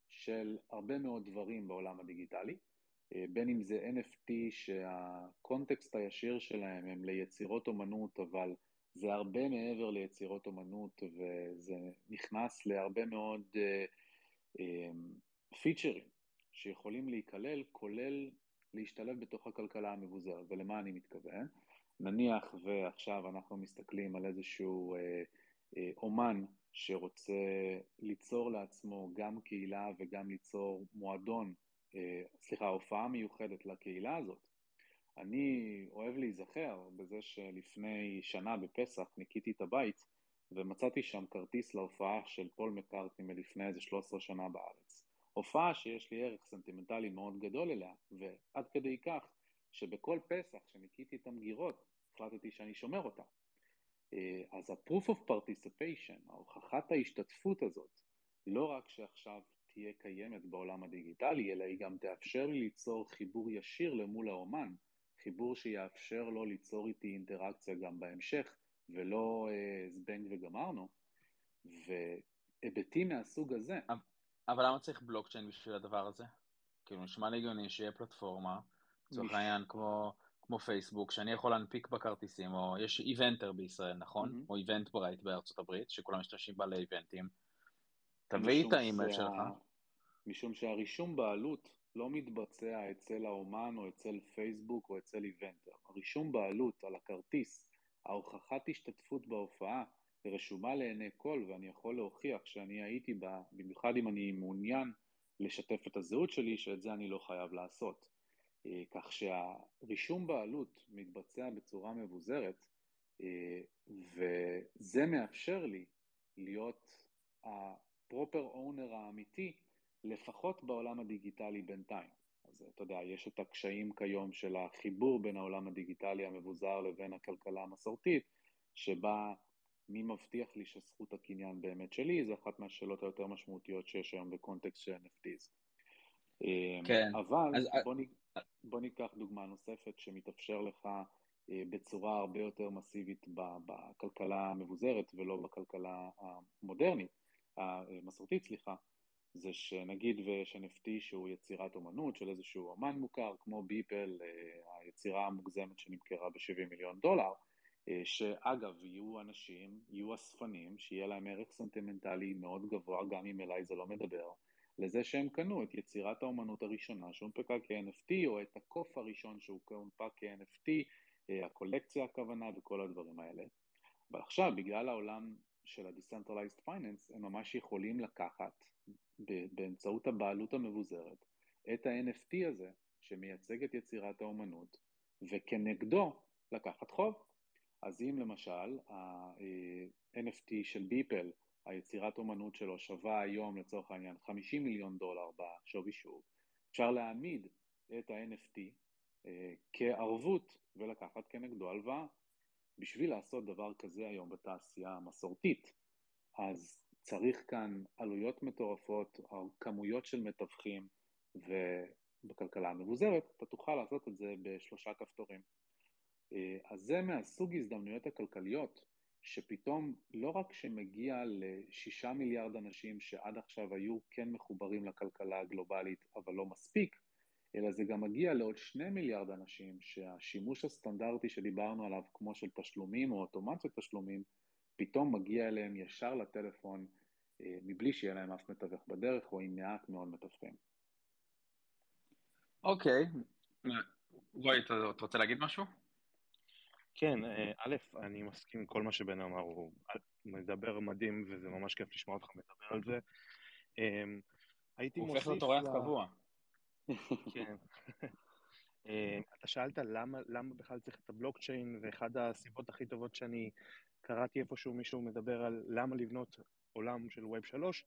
של הרבה מאוד דברים בעולם הדיגיטלי, אה, בין אם זה NFT שהקונטקסט הישיר שלהם הם ליצירות אומנות, אבל זה הרבה מעבר ליצירות אומנות וזה נכנס להרבה מאוד פיצ'רים אה, אה, שיכולים להיכלל, כולל להשתלב בתוך הכלכלה המבוזרת. ולמה אני מתכוון? נניח ועכשיו אנחנו מסתכלים על איזשהו אה, אה, אומן שרוצה ליצור לעצמו גם קהילה וגם ליצור מועדון אה, סליחה, הופעה מיוחדת לקהילה הזאת. אני אוהב להיזכר בזה שלפני שנה בפסח ניקיתי את הבית ומצאתי שם כרטיס להופעה של פול מקארטני מלפני איזה 13 שנה בארץ. הופעה שיש לי ערך סנטימנטלי מאוד גדול אליה, ועד כדי כך שבכל פסח שניקיתי את המגירות החלטתי שאני שומר אותה. אה, אז ה-proof of participation, ההוכחת ההשתתפות הזאת, לא רק שעכשיו תהיה קיימת בעולם הדיגיטלי, אלא היא גם תאפשר לי ליצור חיבור ישיר למול האומן, חיבור שיאפשר לו ליצור איתי אינטראקציה גם בהמשך, ולא אה, זבנג וגמרנו. והיבטים מהסוג הזה. אבל למה צריך בלוקצ'יין בשביל הדבר הזה? כאילו, נשמע לי הגיוני שיהיה פלטפורמה, לצורך העניין, כמו, כמו פייסבוק, שאני יכול להנפיק בה כרטיסים, או יש Eventer בישראל, נכון? Mm-hmm. או Eventbrite בארצות הברית, שכולם משתמשים בה ל event ים. תביא את האימייל שלך. משום שהרישום בעלות לא מתבצע אצל האומן או אצל פייסבוק או אצל Eventer. הרישום בעלות על הכרטיס, ההוכחת השתתפות בהופעה, רשומה לעיני כל ואני יכול להוכיח שאני הייתי בה, במיוחד אם אני מעוניין לשתף את הזהות שלי, שאת זה אני לא חייב לעשות. אה, כך שהרישום בעלות מתבצע בצורה מבוזרת, אה, וזה מאפשר לי להיות הפרופר אונר האמיתי לפחות בעולם הדיגיטלי בינתיים. אז אתה יודע, יש את הקשיים כיום של החיבור בין העולם הדיגיטלי המבוזר לבין הכלכלה המסורתית, שבה מי מבטיח לי שזכות הקניין באמת שלי, זה אחת מהשאלות היותר משמעותיות שיש היום בקונטקסט של NFTs. כן. אבל אז... בוא, נ... בוא ניקח דוגמה נוספת שמתאפשר לך אה, בצורה הרבה יותר מסיבית בכלכלה המבוזרת ולא בכלכלה המודרנית, המסורתית, סליחה, זה שנגיד ויש NFT שהוא יצירת אומנות של איזשהו אמן מוכר, כמו ביפל, אה, היצירה המוגזמת שנמכרה ב-70 מיליון דולר, אה, שאגב, יהיו אנשים, יהיו אספנים, שיהיה להם ערך סנטימנטלי מאוד גבוה, גם אם אליי זה לא מדבר, לזה שהם קנו את יצירת האומנות הראשונה שהונפקה כ-NFT, או את הקוף הראשון שהונפק כ-NFT, אה, הקולקציה הכוונה וכל הדברים האלה. אבל עכשיו, בגלל העולם של ה-Decentralized Finance, הם ממש יכולים לקחת באמצעות הבעלות המבוזרת את ה-NFT הזה שמייצג את יצירת האומנות וכנגדו לקחת חוב. אז אם למשל ה-NFT של ביפל, היצירת אומנות שלו שווה היום לצורך העניין 50 מיליון דולר בשווי שוק, אפשר להעמיד את ה-NFT אה, כערבות ולקחת כנגדו הלוואה. בשביל לעשות דבר כזה היום בתעשייה המסורתית, אז צריך כאן עלויות מטורפות, כמויות של מתווכים, ובכלכלה המבוזרת אתה תוכל לעשות את זה בשלושה כפתורים. אה, אז זה מהסוג הזדמנויות הכלכליות, שפתאום לא רק שמגיע לשישה מיליארד אנשים שעד עכשיו היו כן מחוברים לכלכלה הגלובלית, אבל לא מספיק, אלא זה גם מגיע לעוד שני מיליארד אנשים שהשימוש הסטנדרטי שדיברנו עליו, כמו של תשלומים או אוטומציות תשלומים, פתאום מגיע אליהם ישר לטלפון אה, מבלי שיהיה להם אף מתווך בדרך או עם מעט מאוד מתווכים. אוקיי, רועי, אתה רוצה להגיד משהו? כן, אה, א', אני מסכים עם כל מה שבן אמר, הוא מדבר מדהים וזה ממש כיף לשמוע אותך מדבר על זה. אמ, הייתי מוסיף... הוא הופך להיות אורח קבוע. כן. אמ, אתה שאלת למה, למה בכלל צריך את הבלוקצ'יין, ואחד הסיבות הכי טובות שאני קראתי איפשהו מישהו מדבר על למה לבנות עולם של Web 3,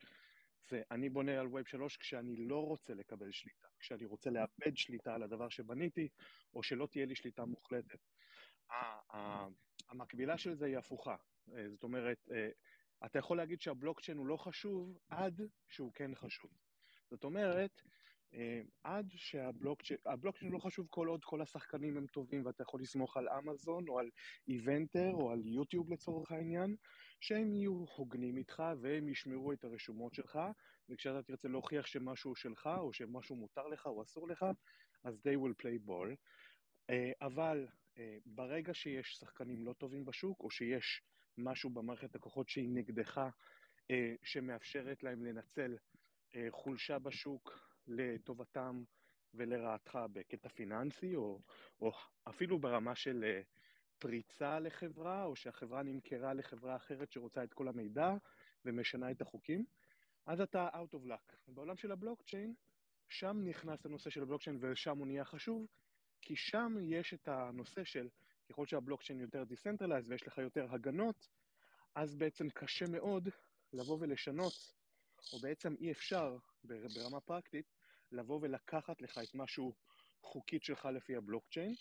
זה אני בונה על Web 3 כשאני לא רוצה לקבל שליטה, כשאני רוצה לאבד שליטה על הדבר שבניתי, או שלא תהיה לי שליטה מוחלטת. המקבילה של זה היא הפוכה. אה, זאת אומרת, אה, אתה יכול להגיד שהבלוקצ'יין הוא לא חשוב עד שהוא כן חשוב. זאת אומרת, אה, עד שהבלוקצ'יין, הבלוקצ'יין לא חשוב כל עוד כל השחקנים הם טובים ואתה יכול לסמוך על אמזון או על איבנטר או על יוטיוב לצורך העניין, שהם יהיו הוגנים איתך והם ישמרו את הרשומות שלך, וכשאתה תרצה להוכיח שמשהו שלך או שמשהו מותר לך או אסור לך, אז they will play ball. אבל ברגע שיש שחקנים לא טובים בשוק או שיש משהו במערכת הכוחות שהיא נגדך, אה, שמאפשרת להם לנצל אה, חולשה בשוק לטובתם ולרעתך בקטע פיננסי, או, או אפילו ברמה של אה, פריצה לחברה, או שהחברה נמכרה לחברה אחרת שרוצה את כל המידע ומשנה את החוקים, אז אתה out of luck. בעולם של הבלוקצ'יין, שם נכנס הנושא של הבלוקצ'יין ושם הוא נהיה חשוב, כי שם יש את הנושא של ככל שהבלוקצ'יין יותר decentralized ויש לך יותר הגנות, אז בעצם קשה מאוד לבוא ולשנות, או בעצם אי אפשר ברמה פרקטית, לבוא ולקחת לך את מה שהוא חוקית שלך לפי הבלוקצ'יין,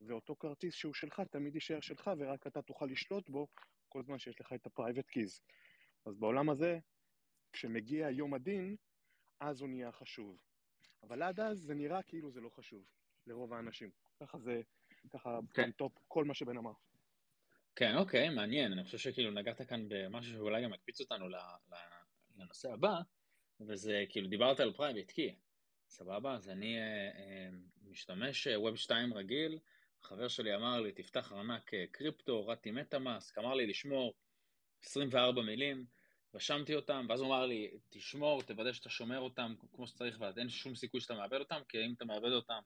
ואותו כרטיס שהוא שלך תמיד יישאר שלך ורק אתה תוכל לשלוט בו כל זמן שיש לך את ה-private keys. אז בעולם הזה, כשמגיע יום הדין, אז הוא נהיה חשוב. אבל עד אז זה נראה כאילו זה לא חשוב לרוב האנשים. ככה זה ככה, כן. טופ כל מה שבן אמר. כן, אוקיי, מעניין. אני חושב שכאילו נגעת כאן במשהו שאולי גם יקפיץ אותנו לנושא הבא, וזה כאילו דיברת על private key. סבבה? אז אני אה, אה, משתמש web אה, 2 רגיל, חבר שלי אמר לי, תפתח ארנק קריפטו, הורדתי מטאמאסק, אמר לי לשמור 24 מילים, רשמתי אותם, ואז הוא אמר לי, תשמור, תוודא שאתה שומר אותם כמו שצריך, ואין שום סיכוי שאתה מאבד אותם, כי אם אתה מאבד אותם,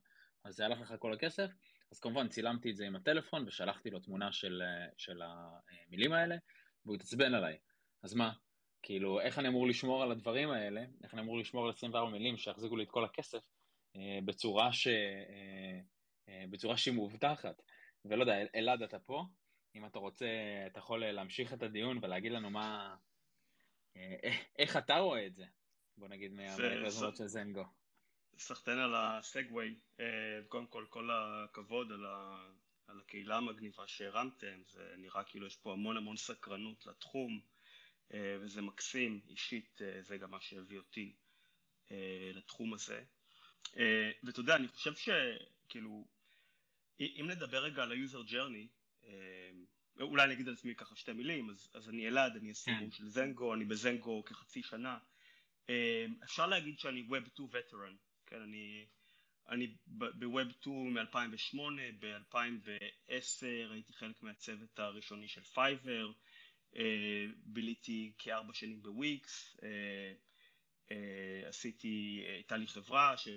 אז זה הלך לך כל הכסף. אז כמובן צילמתי את זה עם הטלפון ושלחתי לו תמונה של, של המילים האלה, והוא התעצבן עליי. אז מה? כאילו, איך אני אמור לשמור על הדברים האלה? איך אני אמור לשמור על 24 מילים שיחזיקו לי את כל הכסף אה, בצורה, ש, אה, אה, בצורה שהיא מאובטחת? ולא יודע, אלעד, אתה פה? אם אתה רוצה, אתה יכול להמשיך את הדיון ולהגיד לנו מה... אה, איך אתה רואה את זה? בוא נגיד מהרזונות של זנגו. סחטיין על הסגווי, אה, קודם כל כל הכבוד על, ה, על הקהילה המגניבה שהרמתם, זה נראה כאילו יש פה המון המון סקרנות לתחום אה, וזה מקסים, אישית אה, זה גם מה שהביא אותי לתחום הזה. ואתה יודע, אני חושב שכאילו, אם נדבר רגע על ה-user journey, אולי אני אגיד על עצמי ככה שתי מילים, אז, אז אני אלעד, אני כן. של זנגו, אני בזנגו כחצי שנה. אפשר להגיד שאני Web 2 veteran, כן, אני, אני ב web 2 מ-2008, ב-2010 הייתי חלק מהצוות הראשוני של פייבר, אה, ביליתי כארבע שנים בוויקס, אה, אה, עשיתי, הייתה לי חברה ש,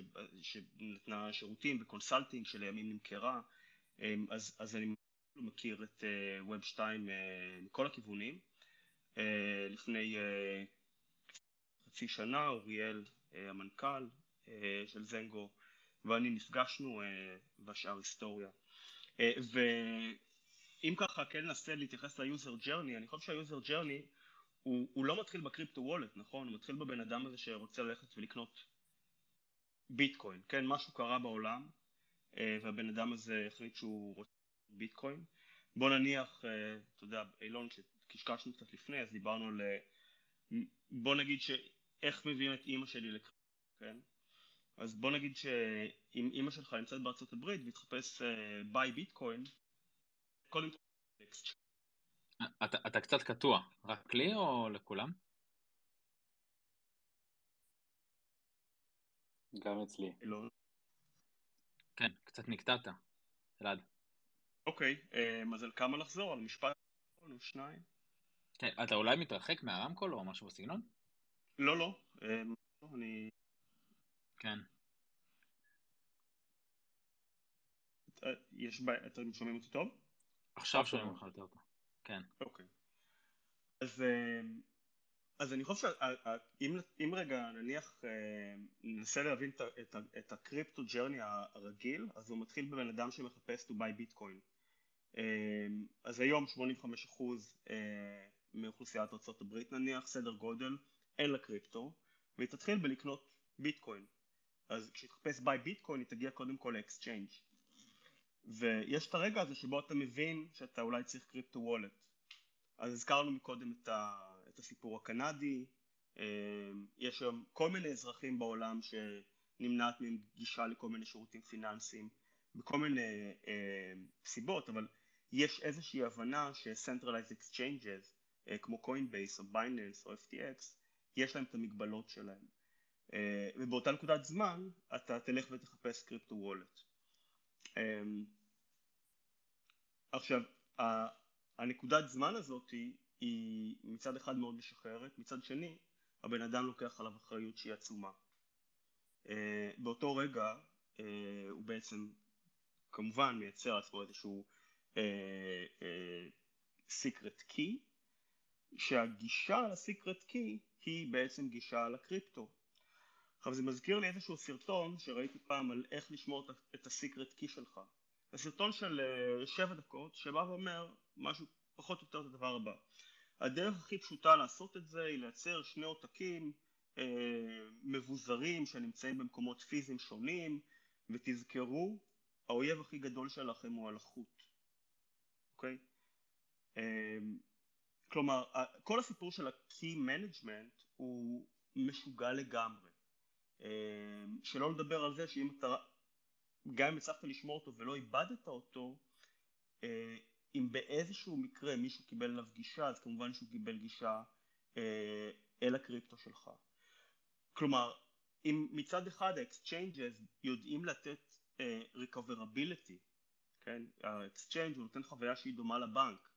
שנתנה שירותים ב consulting שלימים נמכרה, אז, אז אני מכיר את web 2 מכל הכיוונים. לפני חצי שנה אוריאל המנכ"ל אה, של זנגו ואני נפגשנו אה, והשאר היסטוריה. אה, ואם ככה כן ננסה להתייחס ל user journey, אני חושב שה user journey הוא, הוא לא מתחיל בקריפטו וולט, נכון? הוא מתחיל בבן אדם הזה שרוצה ללכת ולקנות ביטקוין, כן? משהו קרה בעולם והבן אדם הזה החליט שהוא רוצה ביטקוין. בוא נניח, אתה יודע, אילון, כשקשקשנו קצת לפני, אז דיברנו על... בוא נגיד שאיך מביאים את אימא שלי לקריפטו, כן? אז בוא נגיד שאם אימא שלך נמצאת בארצות הברית והיא ביי ביטקוין, קודם כל... אתה, אתה קצת קטוע, רק לי או לכולם? גם אצלי. לא. כן, קצת נקטעת, אלעד. אוקיי, אז על כמה לחזור? על משפט או שניים? כן, אתה אולי מתרחק מהרמקול או משהו בסגנון? לא, לא, אני... כן. יש בעיה, אתם שומעים אותי טוב? עכשיו שומעים אותך יותר טוב, כן. אוקיי. אז, אה, אז אני חושב שאם רגע נניח אה, ננסה להבין את, את, את הקריפטו ג'רני הרגיל, אז הוא מתחיל בבן אדם שמחפש to buy ביטקוין. אה, אז היום 85% מאוכלוסיית ארה"ב נניח, סדר גודל, אין לה קריפטו, והיא תתחיל בלקנות ביטקוין. אז כשתחפש buy Bitcoin היא תגיע קודם כל ל exchange. ויש את הרגע הזה שבו אתה מבין שאתה אולי צריך crypto wallet. אז הזכרנו מקודם את, ה, את הסיפור הקנדי, אה, יש היום כל מיני אזרחים בעולם שנמנעת מהם גישה לכל מיני שירותים פיננסיים, בכל מיני אה, סיבות, אבל יש איזושהי הבנה ש-Centralized Exchanges, אה, כמו Coinbase או Binance או FTX, יש להם את המגבלות שלהם. אה, ובאותה נקודת זמן אתה תלך ותחפש קריפטו וולט. אמ, עכשיו, הנקודת זמן הזאת היא מצד אחד מאוד משחררת, מצד שני הבן אדם לוקח עליו אחריות שהיא עצומה. אה, באותו רגע אה, הוא בעצם כמובן מייצר לעצמו איזשהו סיקרט קי, שהגישה לסיקרט קי היא בעצם גישה לקריפטו. עכשיו זה מזכיר לי איזשהו סרטון שראיתי פעם על איך לשמור את הסיקרט קי שלך. זה סרטון של אה, שבע דקות שבא ואומר משהו פחות או יותר את הדבר הבא. הדרך הכי פשוטה לעשות את זה היא לייצר שני עותקים אה, מבוזרים שנמצאים במקומות פיזיים שונים ותזכרו, האויב הכי גדול שלכם הוא הלחות, אוקיי? אה, כלומר, כל הסיפור של ה-key management הוא משוגע לגמרי. אמ, שלא לדבר על זה שאם אתה, גם אם הצלחת לשמור אותו ולא איבדת אותו, אה, אם באיזשהו מקרה מישהו קיבל אליו גישה, אז כמובן שהוא קיבל גישה אה, אל הקריפטו שלך. כלומר, אם מצד אחד ה-exchanges יודעים לתת אה, recoverability, כן, ה-exchange הוא נותן חוויה שהיא דומה לבנק,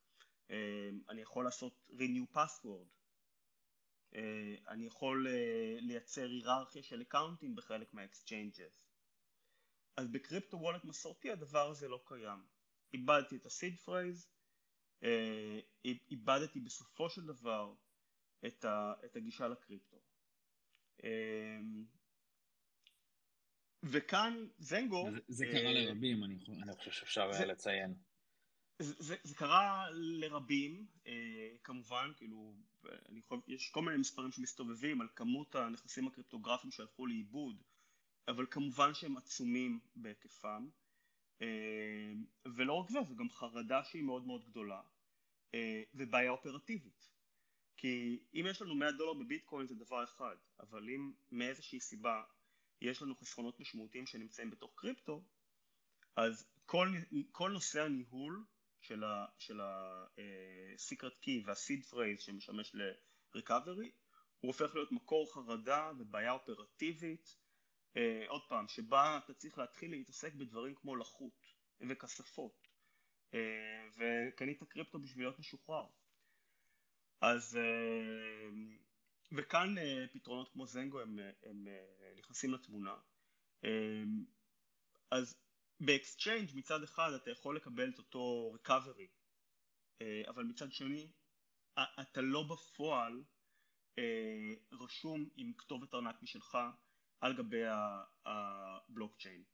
אני יכול לעשות renew password, אה, אני יכול אה, לייצר היררכיה של account ים בחלק מה exchanges. אז ב crypto wallet מסורתי הדבר הזה לא קיים. איבדתי את ה seed phrase, אה, איבדתי בסופו של דבר את, ה, את הגישה לקריפטו. וכאן זנגו... זה, זה קרה לרבים, אני, אני חושב שאפשר זה, לציין. זה, זה, קרה לרבים, אה, כמובן, כאילו, אני חושב, יש כל מיני מספרים שמסתובבים על כמות הנכסים הקריפטוגרפיים שהלכו לאיבוד, אבל כמובן שהם עצומים בהיקפם, אה, ולא רק זה, זה גם חרדה שהיא מאוד מאוד גדולה, אה, ובעיה אופרטיבית. כי אם יש לנו 100 דולר בביטקוין זה דבר אחד, אבל אם מאיזושהי סיבה יש לנו חסכונות משמעותיים שנמצאים בתוך קריפטו, אז כל, כל נושא הניהול של ה-secret key וה-seed phrase שמשמש ל-recovery, הוא הופך להיות מקור חרדה ובעיה אופרטיבית, uh, עוד פעם, שבה אתה צריך להתחיל להתעסק בדברים כמו לחות וכספות, אה, וקנית קריפטו בשביל להיות משוחרר. אז, אה, וכאן אה, פתרונות כמו זנגו הם, הם אה, נכנסים לתמונה. אה, אז ב exchange מצד אחד אתה יכול לקבל את אותו recovery, אה, אבל מצד שני אתה לא בפועל אה, רשום עם כתובת ארנק משלך על גבי הבלוקצ'יין.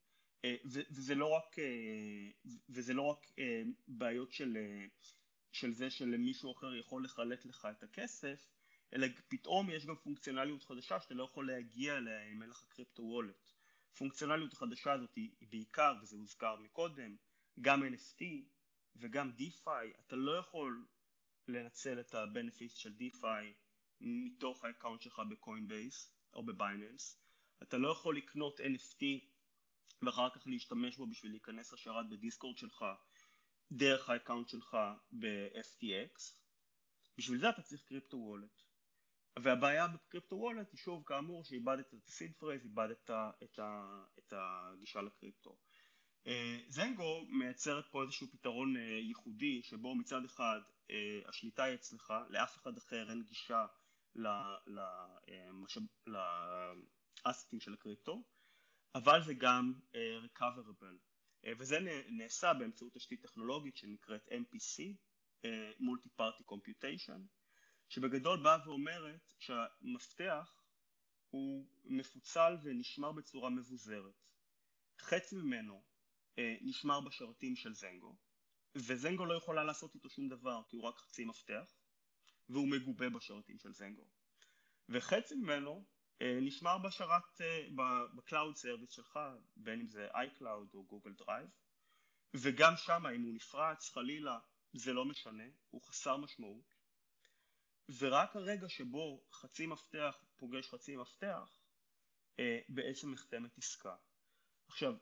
אה, וזה לא רק, וזה לא רק בעיות של, של זה שלמישהו אחר יכול לחלט לך את הכסף, אלא פתאום יש גם פונקציונליות חדשה שאתה לא יכול להגיע אליה אם אין לך קריפטו וולט. הפונקציונליות החדשה הזאת היא בעיקר, וזה הוזכר מקודם, גם NFT וגם DeFi, אתה לא יכול לנצל את ה-benefits של DeFi מתוך ה account שלך ב Coinbase או ב Binance, אתה לא יכול לקנות NFT ואחר כך להשתמש בו בשביל להיכנס לשרת בדיסקורד שלך דרך ה account שלך ב-FTX, בשביל זה אתה צריך crypto wallet. והבעיה ב crypto wallet היא שוב כאמור שאיבדת את ה seed phrase, איבדת את, ה, את הגישה לקריפטו. זנגו מייצרת פה איזשהו פתרון ייחודי שבו מצד אחד השליטה היא אצלך, לאף אחד אחר אין גישה לאסטים של הקריפטו, אבל זה גם recoverable, וזה נעשה באמצעות תשתית טכנולוגית שנקראת MPC, Multi Party Computation, שבגדול באה ואומרת שהמפתח הוא מפוצל ונשמר בצורה מבוזרת. חצי ממנו אה, נשמר בשרתים של זנגו, וזנגו לא יכולה לעשות איתו שום דבר כי הוא רק חצי מפתח, והוא מגובה בשרתים של זנגו. וחצי ממנו אה, נשמר בשרת, אה, ב cloud service שלך, בין אם זה iCloud או גוגל דרייב, וגם שם אם הוא נפרץ חלילה זה לא משנה, הוא חסר משמעות, ורק הרגע שבו חצי מפתח פוגש חצי מפתח, אה, בעצם נחתמת עסקה. עכשיו,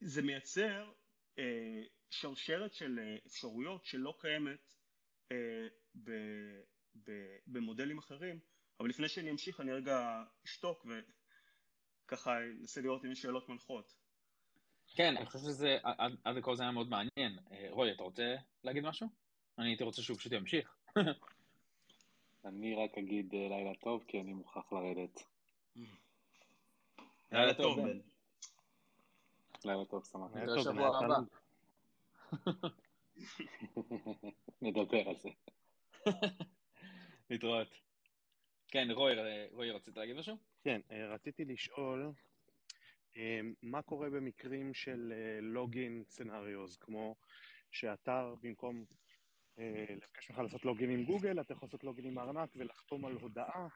זה מייצר אה, שרשרת של אה, אפשרויות שלא קיימת אה, ב, ב, במודלים אחרים, אבל לפני שאני אמשיך אני רגע אשתוק וככה אנסה לראות אם יש שאלות מנחות. כן, אני חושב שזה, עד, עד לכל זה היה מאוד מעניין. אה, רועי, אתה רוצה להגיד משהו? אני הייתי רוצה שהוא פשוט ימשיך. אני רק אגיד אה, לילה טוב, כי אני מוכרח לרדת. לילה טוב, בן. לילה טוב, שמח. נתראה שבוע הבא. נדבר על זה. להתראות. כן, רועי, רועי, רצית להגיד משהו? כן, אה, רציתי לשאול, אה, מה קורה במקרים של לוגין סנאריוז, כמו שאתר במקום אה, לבקש ממך לעשות login עם גוגל, אתה יכול לעשות לוגין עם הארנק ולחתום על הודעה.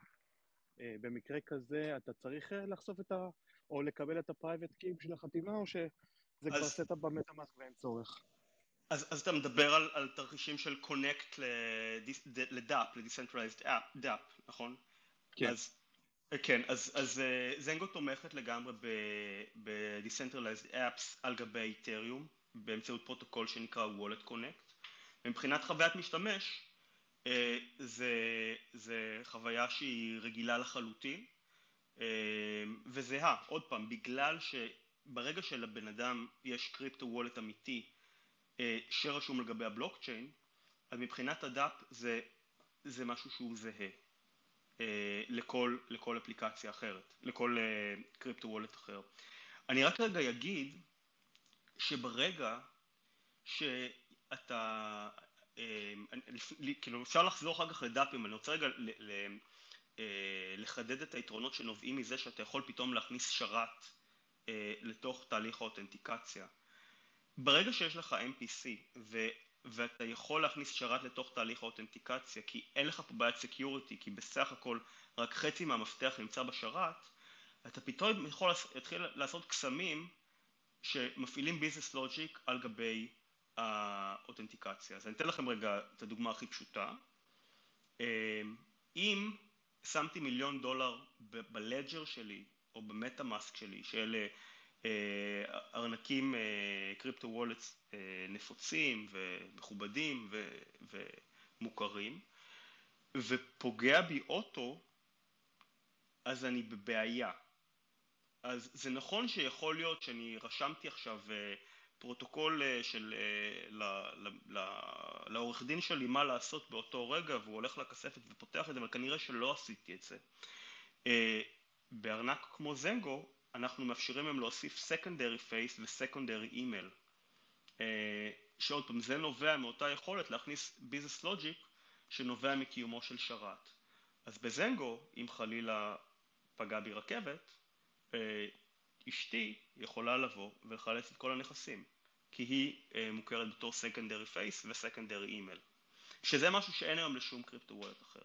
אה, במקרה כזה אתה צריך אה, לחשוף את ה... או לקבל את ה private key בשביל החתימה, או שזה אז... כבר set up במטאמאסק ואין צורך? אז, אז אתה מדבר על, על תרחישים של connect ל dApp, ל-Decentralized App, נכון? כן. אז, כן, אז, אז זנגו תומכת לגמרי ב-Decentralized Apps על גבי איתריום, באמצעות פרוטוקול שנקרא Wallet Connect. מבחינת חוויית משתמש אה, זה, זה חוויה שהיא רגילה לחלוטין אה, וזהה, עוד פעם, בגלל שברגע שלבן אדם יש crypto wallet אמיתי אה, שרשום לגבי הבלוקצ'יין, אז מבחינת ה dApp זה, זה משהו שהוא זהה לכל, לכל אפליקציה אחרת, לכל crypto wallet אחר. אני רק רגע אגיד שברגע ש... אתה, אמ, כאילו אפשר לחזור אחר כך ל dAppים, אני רוצה רגע אה, לחדד את היתרונות שנובעים מזה שאתה יכול פתאום להכניס שרת אה, לתוך תהליך ה authenticationציה. ברגע שיש לך MPC ו, ואתה יכול להכניס שרת לתוך תהליך האותנטיקציה כי אין לך פה בעיית security כי בסך הכל רק חצי מהמפתח נמצא בשרת אתה פתאום יכול להתחיל לעשות קסמים שמפעילים ביזנס לוג'יק על גבי האותנטיקציה. אז אני אתן לכם רגע את הדוגמה הכי פשוטה. אמ, אם שמתי מיליון דולר בלג'ר שלי או במטה מאסק שלי, שאלה אה, ארנקים קריפטו וולטס אה, נפוצים ומכובדים ומוכרים, ופוגע בי אוטו, אז אני בבעיה. אז זה נכון שיכול להיות שאני רשמתי עכשיו אה, פרוטוקול אה, של, אה, לעורך דין שלי מה לעשות באותו רגע והוא הולך לכספת ופותח את זה, אבל כנראה שלא עשיתי את זה. אה, בארנק כמו זנגו אנחנו מאפשרים להם להוסיף secondary face ו-secondary email. שעוד פעם זה נובע מאותה יכולת להכניס business logic שנובע מקיומו של שרת. אז בזנגו, אם חלילה פגע בי רכבת, אשתי יכולה לבוא ולחלץ את כל הנכסים, כי היא אה, מוכרת בתור Secondary Face ו-Secondary Email, שזה משהו שאין היום לשום קריפטו וולט אחר.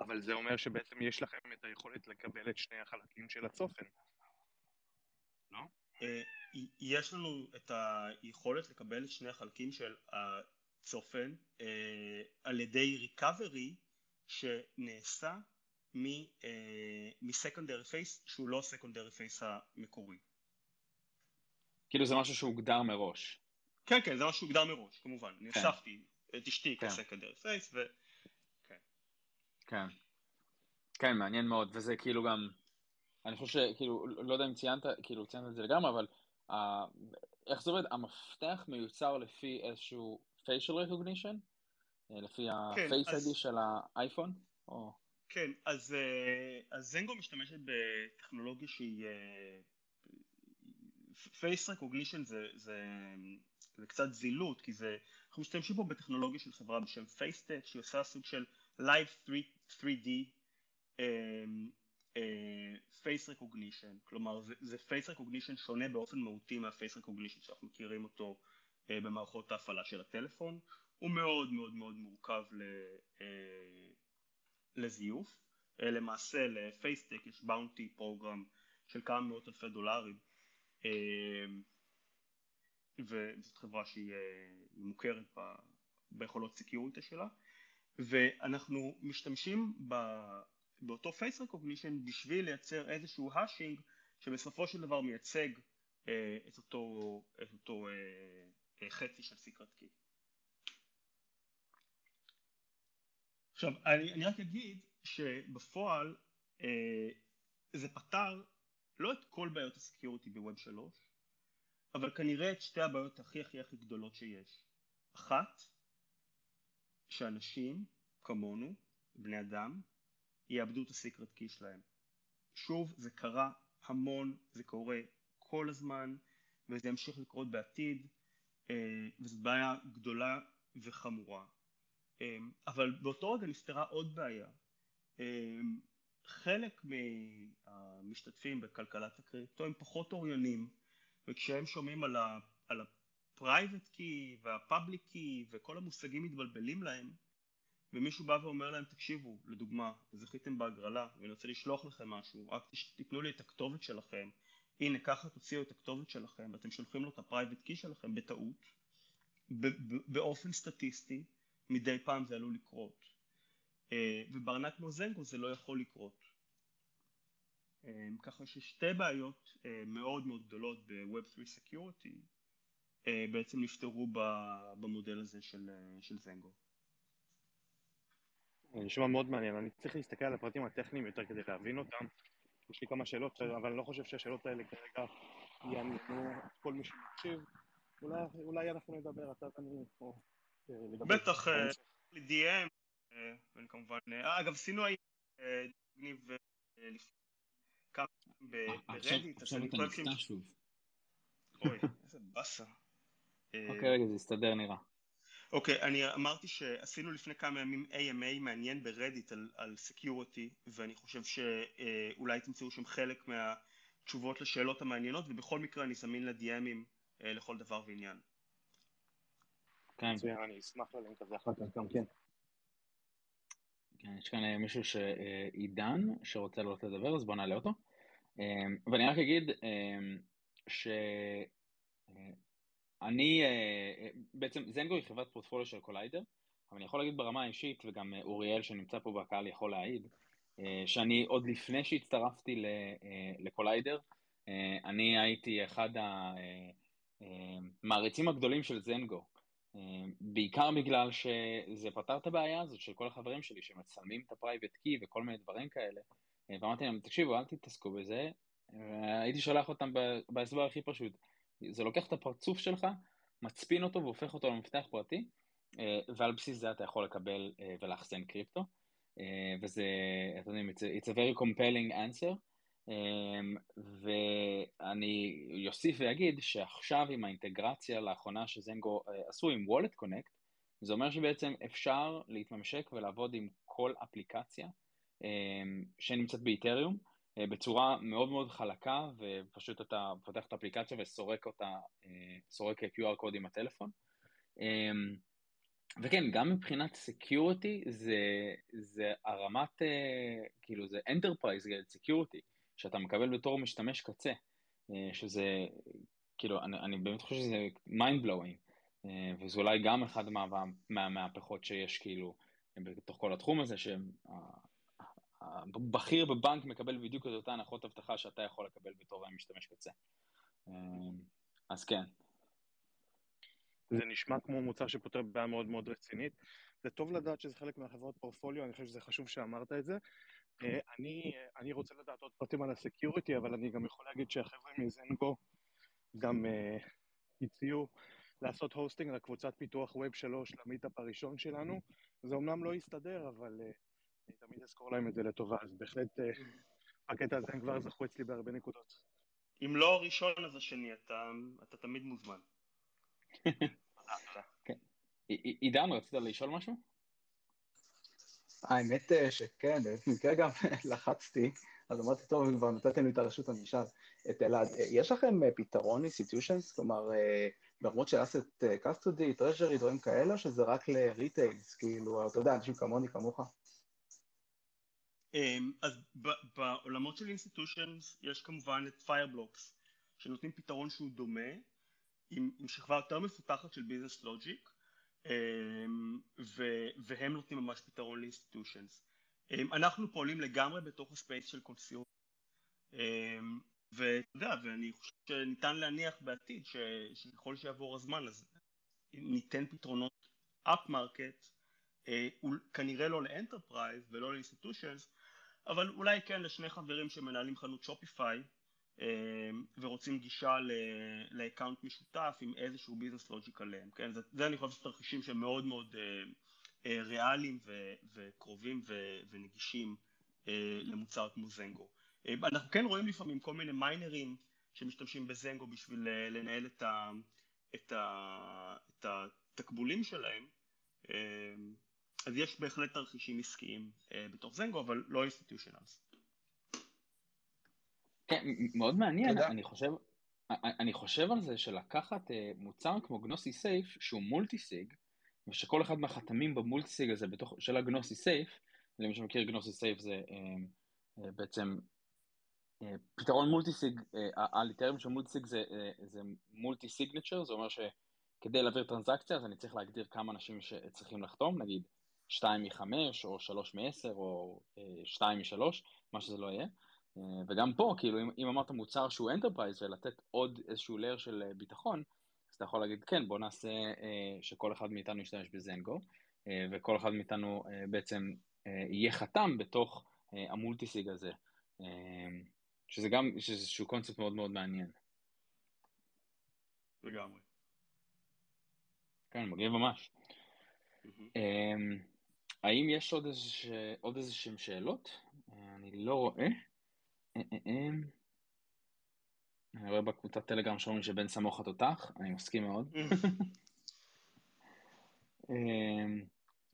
אבל זה אומר שבעצם יש לכם את היכולת לקבל את שני החלקים של הצופן, לא? אה, יש לנו את היכולת לקבל את שני החלקים של הצופן אה, על ידי recovery שנעשה מ secondary face שהוא לא secondary face המקורי. כאילו זה משהו שהוגדר מראש. כן, כן, זה משהו שהוגדר מראש, כמובן. אני כן. הוספתי את אשתי כן. כסקונדרי פייס, ו... כן. כן. כן, מעניין מאוד, וזה כאילו גם, אני חושב שכאילו, לא יודע אם ציינת, כאילו ציינת את זה לגמרי, אבל איך זה עובד? המפתח מיוצר לפי איזשהו facial recognition? לפי ה-face כן, ID של האייפון? כן, אז, אז זנגו משתמשת בטכנולוגיה שהיא face recognition זה, זה, זה קצת זילות, כי זה, אנחנו משתמשים פה בטכנולוגיה של חברה בשם FaceTech, שהיא עושה סוג של Live 3D um, uh, Face Recognition, כלומר זה, Face Recognition שונה באופן מהותי מה-Face Recognition שאנחנו מכירים אותו uh, במערכות ההפעלה של הטלפון, הוא מאוד מאוד מאוד מורכב ל, uh, לזיוף, uh, למעשה ל-FaceTech יש באונטי פרוגרם של כמה מאות אלפי דולרים וזאת חברה שהיא אה, מוכרת ביכולות security שלה ואנחנו משתמשים באותו face recognition בשביל לייצר איזשהו hashing שבסופו של דבר מייצג אה, את אותו, את אותו אה, חצי של secret key. עכשיו אני, אני רק אגיד שבפועל זה פתר לא את כל בעיות ה security ב web 3, אבל כנראה את שתי הבעיות הכי הכי הכי גדולות שיש. אחת, שאנשים כמונו, בני אדם, יאבדו את הסיקרט קי שלהם. שוב, זה קרה המון, זה קורה כל הזמן, וזה ימשיך לקרות בעתיד, אה, וזו בעיה גדולה וחמורה. אה, אבל באותו רגע נפתרה עוד בעיה. חלק מהמשתתפים בכלכלת הקריפטו הם פחות אוריינים וכשהם שומעים על, ה, על ה-private key וה-public key וכל המושגים מתבלבלים להם ומישהו בא ואומר להם תקשיבו לדוגמה זכיתם בהגרלה ואני רוצה לשלוח לכם משהו רק תיתנו לי את הכתובת שלכם הנה ככה תוציאו את הכתובת שלכם ואתם שולחים לו את ה-private key שלכם בטעות באופן סטטיסטי מדי פעם זה עלול לקרות אה, ובארנק מוזנגו זה לא יכול לקרות. אה, ככה ששתי בעיות אה, מאוד מאוד גדולות ב-Web3 Security בעצם נפתרו במודל הזה של, של זנגו. נשמע מאוד מעניין, אני צריך להסתכל על הפרטים הטכניים יותר כדי להבין אותם. יש לי כמה שאלות, אבל אני לא חושב שהשאלות האלה כרגע יעניינו את כל מי שמקשיב. אולי, אולי אנחנו נדבר, אתה ואני, או לדבר. בטח, DM, ואני כמובן, אה, אגב עשינו היום מגניב אה, כמה ברדיט, עכשיו אתה נקטע שוב. אוי, איזה באסה. אוקיי, רגע, זה יסתדר נראה. אוקיי, אני אמרתי שעשינו לפני כמה ימים AMA מעניין ברדיט על, על סקיורטי, ואני חושב שאולי תמצאו שם חלק מהתשובות לשאלות המעניינות, ובכל מקרה אני זמין לדיאמים לכל דבר ועניין. כן. מצוין, אני אשמח ללינק הזה אחר כך גם כן. כן, יש כאן אה, מישהו שעידן, שרוצה לעלות לדבר, אז בואו נעלה אותו. אמ, ואני רק אגיד אמ, שאני, אה, בעצם זנגו היא חברת פורטפוליו של קוליידר, אבל אני יכול להגיד ברמה האישית, וגם אה, אוריאל שנמצא פה בקהל יכול להעיד, שאני עוד לפני שהצטרפתי לקוליידר, אני הייתי אחד המעריצים הגדולים של זנגו. בעיקר בגלל שזה פתר את הבעיה הזאת של כל החברים שלי שמצלמים את ה private key וכל מיני דברים כאלה. ואמרתי להם תקשיבו אל תתעסקו בזה. הייתי שולח אותם בהסבר הכי פשוט. זה לוקח את הפרצוף שלך מצפין אותו והופך אותו למפתח פרטי ועל בסיס זה אתה יכול לקבל ולאחסן קריפטו. וזה, אתם יודעים, it's a very compelling answer ואני אוסיף ואגיד שעכשיו עם האינטגרציה לאחרונה שזנגו אה, עשו עם Wallet Connect, זה אומר שבעצם אפשר להתממשק ולעבוד עם כל אפליקציה אמ, שנמצאת באיתריום אה, בצורה מאוד מאוד חלקה ופשוט אתה פותח את האפליקציה וסורק אותה, אה, סורק QR קוד עם הטלפון. אמ, וכן, גם מבחינת security זה, זה הרמת, כאילו זה enterprise security. שאתה מקבל בתור משתמש קצה, אה, שזה, כאילו, אני, אני באמת חושב שזה mind blowing, אה, וזה אולי גם אחד מה, מהמהפכות שיש כאילו בתוך כל התחום הזה, שהבכיר בבנק מקבל בדיוק את אותה הנחות אבטחה שאתה יכול לקבל בתור משתמש קצה. אה, אז כן. זה נשמע כמו מוצר שפותר בעיה מאוד מאוד רצינית. זה טוב לדעת שזה חלק מהחברות פורפוליו, אני חושב שזה חשוב שאמרת את זה. אה, אני, אני רוצה לדעת עוד פרטים על ה security, אבל אני גם יכול להגיד שהחבר'ה מזנגו גם uh, הציעו לעשות hosting לקבוצת פיתוח web 3 ל meetup הראשון שלנו. זה אומנם לא יסתדר, אבל uh, אני תמיד אזכור להם את זה לטובה, אז בהחלט uh, הקטע הזה הם כבר זכו אצלי בהרבה נקודות. אם לא הראשון אז השני, אתה, אתה תמיד מוזמן. כן. עידן, רצית לשאול משהו? האמת שכן, במקרה גם לחצתי, אז אמרתי, טוב, כבר נתתם לי את הרשות, אני אשאל את אלעד. יש לכם פתרון institutions? כלומר, ברמות של asset custody, treasury, דברים כאלה, שזה רק ל retails? כאילו, אתה יודע, אנשים כמוני, כמוך? אמ, אז בעולמות של institutions יש כמובן את Fireblocks, שנותנים פתרון שהוא דומה, עם, עם שכבה יותר מפותחת של business logic, אמ, והם נותנים ממש פתרון ל institutions. אמ, אנחנו פועלים לגמרי בתוך ה space של consumer, ואתה יודע, ואני חושב שניתן להניח בעתיד שככל שיעבור הזמן אז ניתן פתרונות up market, אה, כנראה לא ל enterprise ולא ל institutions, אבל אולי כן לשני חברים שמנהלים חנות Shopify ורוצים גישה ל account משותף עם איזשהו business logic עליהם, כן? זה, זה אני חושב שתרחישים שהם מאוד מאוד אה, אה, ריאליים ו, וקרובים ו, ונגישים למוצר כמו Zengo. אנחנו כן רואים לפעמים כל מיני מיינרים שמשתמשים ב Zengo בשביל לנהל את, ה, את, ה, את התקבולים שלהם אז יש בהחלט תרחישים עסקיים אה, בתוך Zengo, אבל לא institutionals. כן, מאוד מעניין, אני חושב, אני חושב על זה שלקחת אה, מוצר כמו Gnosis Safe, שהוא multi sig, ושכל אחד מהחתמים ב multi sig הזה בתוך, של ה Gnosis Safe, למי שמכיר Gnosis Safe זה אה, אה, בעצם פתרון multi sig, ה letters של multi sig זה, זה multi signature, זה אומר שכדי להעביר טרנזקציה אז אני צריך להגדיר כמה אנשים שצריכים לחתום, נגיד 2 מ-5 או 3 מ-10 או 2 מ-3, מה שזה לא יהיה. אה, וגם פה, כאילו, אם, אם אמרת מוצר שהוא enterprise ולתת עוד איזשהו layer של אה, ביטחון, אז אתה יכול להגיד, כן, בוא נעשה אה, שכל אחד מאיתנו ישתמש ב Zengo, וכל אחד מאיתנו בעצם יהיה חתם בתוך ה multisig הזה, שזה גם, שזה איזשהו קונספט מאוד מאוד מעניין. לגמרי. כן, מגניב ממש. Mm-hmm. האם יש עוד איזה שהם שאלות? אני לא רואה. אה, אה, אה. אני רואה בקבוצת טלגרם שאומרים שבן סמוך התותח, אני מסכים מאוד.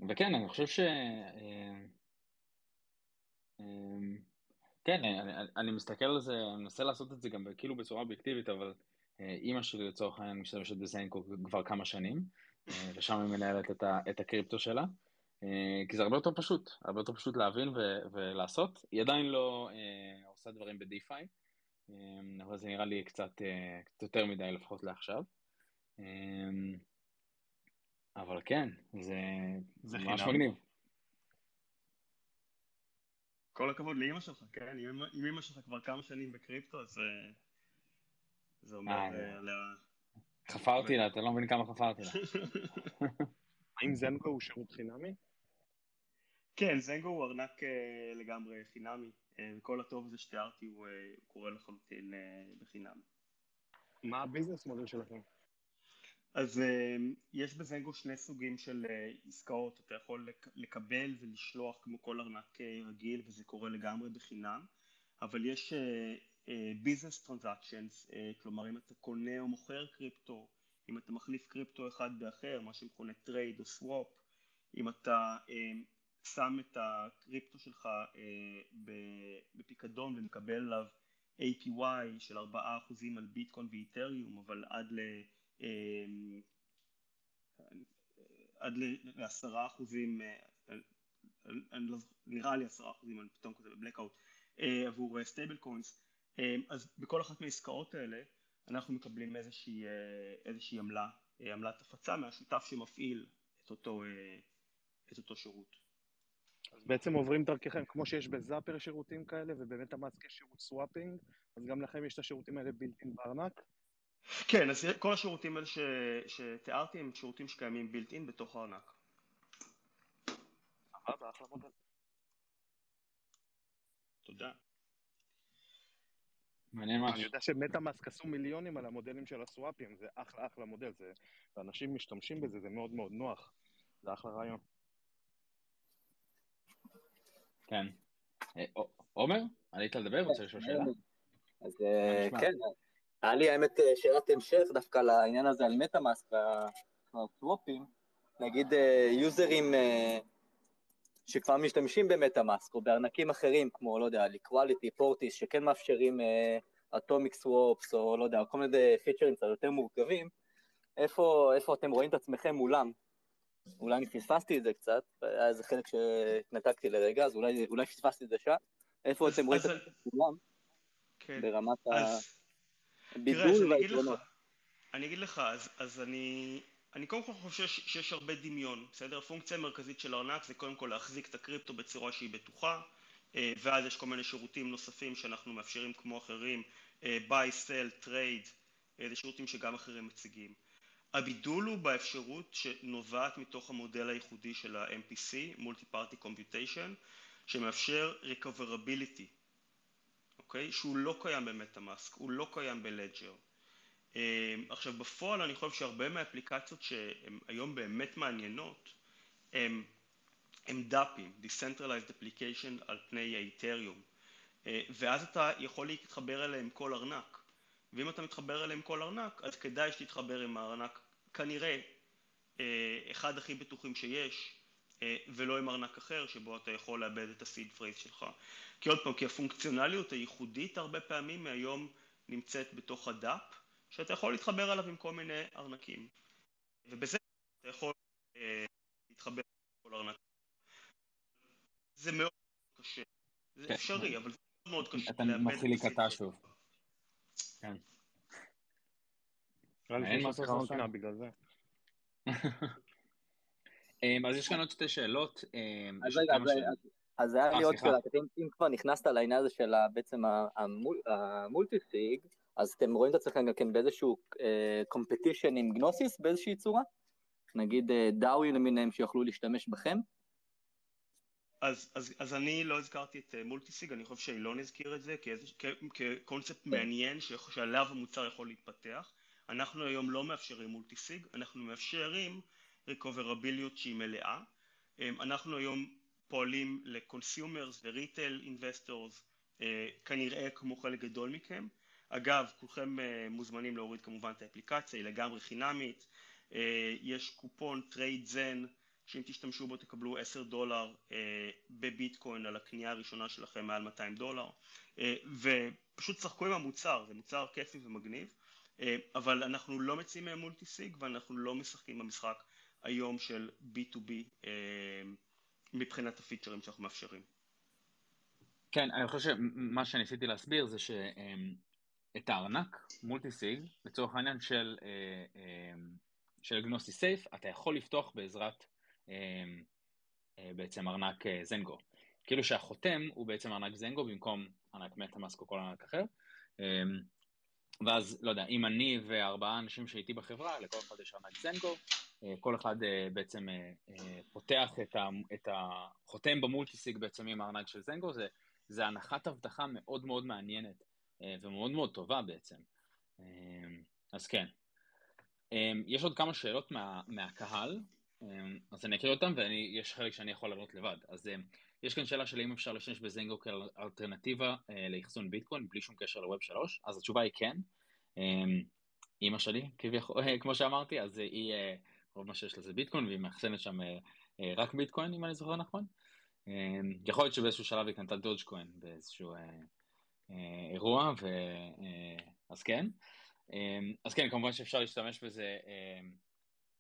וכן, אני חושב ש... כן, אני, אני מסתכל על זה, אני מנסה לעשות את זה גם כאילו בצורה אובייקטיבית, אבל אימא שלי לצורך העניין משתמשת בזיינקו כבר כמה שנים, ושם היא מנהלת את, ה, את הקריפטו שלה. אה, כי זה הרבה יותר פשוט, הרבה יותר פשוט להבין ו- ולעשות. היא עדיין לא uh, עושה דברים בדיפיי, um, אבל זה נראה לי קצת, uh, קצת יותר מדי לפחות לעכשיו. Um, אבל כן, זה, זה ממש מגניב. כל הכבוד לאימא שלך, כן? אם אימא שלך כבר כמה שנים בקריפטו, אז זה אומר עליה... חפרתי לה, אתה לא מבין כמה חפרתי לה. האם זנגו הוא שירות חינמי? כן, זנגו הוא ארנק uh, לגמרי חינמי, uh, וכל הטוב הזה שתיארתי הוא, uh, הוא קורה לחלוטין בחינם. מה הביזנס מודל שלכם? אז יש בזנגו שני סוגים של עסקאות, אתה יכול לק- לקבל ולשלוח כמו כל ארנק רגיל וזה קורה לגמרי בחינם, אבל יש business uh, כלומר אם אתה קונה או מוכר קריפטו, אם אתה מחליף קריפטו אחד באחר, מה שמכונה trade או swap, אם אתה uh, שם את הקריפטו שלך אה, בפיקדון ומקבל עליו APY של 4% על ביטקוין ו Ethereum, אבל עד ל... אה, עד ל-10 אחוזים, אה, לא נראה לי 10 אחוזים, אני פתאום כזה ב blackout, עבור stable coins, אז בכל אחת מהעסקאות האלה אנחנו מקבלים איזושהי, איזושהי עמלה, עמלת הפצה מהשותף שמפעיל את אותו, את אותו שירות. אז בעצם עוברים דרככם, כמו שיש ב Zapper שירותים כאלה, וב MetaMask יש שירות swapping, אז גם לכם יש את השירותים האלה built-in בארנק? כן, אז כל השירותים האלה ש... שתיארתי הם שירותים שקיימים בילטין בתוך הארנק. סבבה, אחלה מודל. תודה. מעניין משהו. אני יודע שמטה-מאסק עשו מיליונים על המודלים של הסוואפים, זה אחלה אחלה מודל, זה... ואנשים משתמשים בזה, זה מאוד מאוד נוח. זה אחלה רעיון. כן. אה, עומר, עלית לדבר? רוצה לשאול שאלה? אז כן, היה לי האמת אה, שאלת המשך דווקא לעניין הזה על מטה-מאסק והסוואפים. נגיד יוזרים אה, שכבר משתמשים במטה-מאסק או בארנקים אחרים, כמו, לא יודע, ליקואליטי, פורטיס, שכן מאפשרים אטומיק סוואפס, או לא יודע, כל מיני פיצ'רים קצת יותר מורכבים, איפה, איפה אתם רואים את עצמכם מולם? אולי אני פספסתי את זה קצת, היה איזה חלק שהתנתקתי לרגע, אז אולי, אולי פספסתי את זה שם. איפה אתם רואים את עצמכם מולם? כן. ברמת הבידול והיתרונות. אני אגיד לך, אז, אז אני, אני קודם כל חושב שיש הרבה דמיון, בסדר? הפונקציה המרכזית של ארנק זה קודם כל להחזיק את הקריפטו בצורה שהיא בטוחה, אה, ואז יש כל מיני שירותים נוספים שאנחנו מאפשרים כמו אחרים, אה, buy, sell, trade, אה, זה שירותים שגם אחרים מציגים. הבידול הוא באפשרות שנובעת מתוך המודל הייחודי של ה-MPC, Multi-Party Computation, שמאפשר recoverability, אוקיי? שהוא לא קיים במטאמאסק, הוא לא קיים בלג'ר. עכשיו בפועל אני חושב שהרבה מהאפליקציות שהן היום באמת מעניינות הן הם דאפים, Decentralized Application על פני האיתריום, אה, ואז אתה יכול להתחבר אליהם כל ארנק, ואם אתה מתחבר אליהם כל ארנק, אז כדאי שתתחבר עם הארנק כנראה אה, אחד הכי בטוחים שיש, אה, ולא עם ארנק אחר שבו אתה יכול לאבד את הסיד פרייס שלך. כי עוד פעם, כי הפונקציונליות הייחודית הרבה פעמים מהיום נמצאת בתוך הדאפ, שאתה יכול להתחבר אליו עם כל מיני ארנקים. ובזה אתה יכול להתחבר עם כל ארנק. זה מאוד קשה. זה כן. אפשרי, אבל זה מאוד קשה. אתה מתחיל להיקטע שוב. כן. אמ, אז יש כאן עוד שתי שאלות. אמ, אז רגע, אז היה לי אה, עוד שאלה, אם כבר נכנסת לעניין הזה של בעצם המולטי-סיג, אז אתם רואים את עצמכם גם כן באיזשהו קומפטישן אה, עם גנוסיס באיזושהי צורה? נגיד דאווי למיניהם שיוכלו להשתמש בכם? אז, אז, אז אני לא הזכרתי את אה, מולטיסיג, אני חושב שאילון הזכיר את זה כקונספט כן. מעניין שעליו המוצר יכול להתפתח. אנחנו היום לא מאפשרים multisig, אנחנו מאפשרים ריקוברביליות שהיא מלאה. אמ, אנחנו היום פועלים ל consumers ו retail investors, אה, כנראה כמו חלק גדול מכם. אגב, כולכם אה, מוזמנים להוריד כמובן את האפליקציה, היא לגמרי חינמית. יש קופון trade Zen שאם תשתמשו בו תקבלו 10 דולר אה, בביטקוין על הקנייה הראשונה שלכם מעל 200 דולר אה, ופשוט שחקו עם המוצר, זה מוצר כיפי ומגניב אה, אבל אנחנו לא מציעים מולטי סיג ואנחנו לא משחקים במשחק היום של B2B אה, מבחינת הפיצ'רים שאנחנו מאפשרים. כן, אני חושב שמה שניסיתי להסביר זה שאת הארנק מולטי סיג לצורך העניין של, אה, אה, של גנוסי סייף אתה יכול לפתוח בעזרת אה, בעצם ארנק זנגו. כאילו שהחותם הוא בעצם ארנק זנגו במקום ארנק מטאמאסק או כל ארנק אחר. ואז, לא יודע, אם אני וארבעה אנשים שאיתי בחברה, לכל אחד יש ארנק זנגו, כל אחד בעצם פותח את, את החותם במולטיסיג בעצם עם הארנק של זנגו, זה, זה הנחת אבטחה מאוד מאוד מעניינת ומאוד מאוד טובה בעצם. אמ, אז כן. יש עוד כמה שאלות מה, מהקהל, אז אני אקריא אותם ויש חלק שאני יכול לענות לבד. אז יש כאן שאלה של האם אפשר לשמש בזנגו כאלטרנטיבה אה, לאחסון ביטקוין בלי שום קשר לווב 3, אז התשובה היא כן. אימא שלי, כביכול, כמו שאמרתי, אז היא, אה, רוב מה שיש לזה ביטקוין, והיא מאחסנת שם אה, רק ביטקוין, אם אני זוכר נכון. יכול להיות שבאיזשהו שלב היא קנתה דודג'קוין באיזשהו אירוע, ו... אז כן. אז כן, כמובן שאפשר להשתמש בזה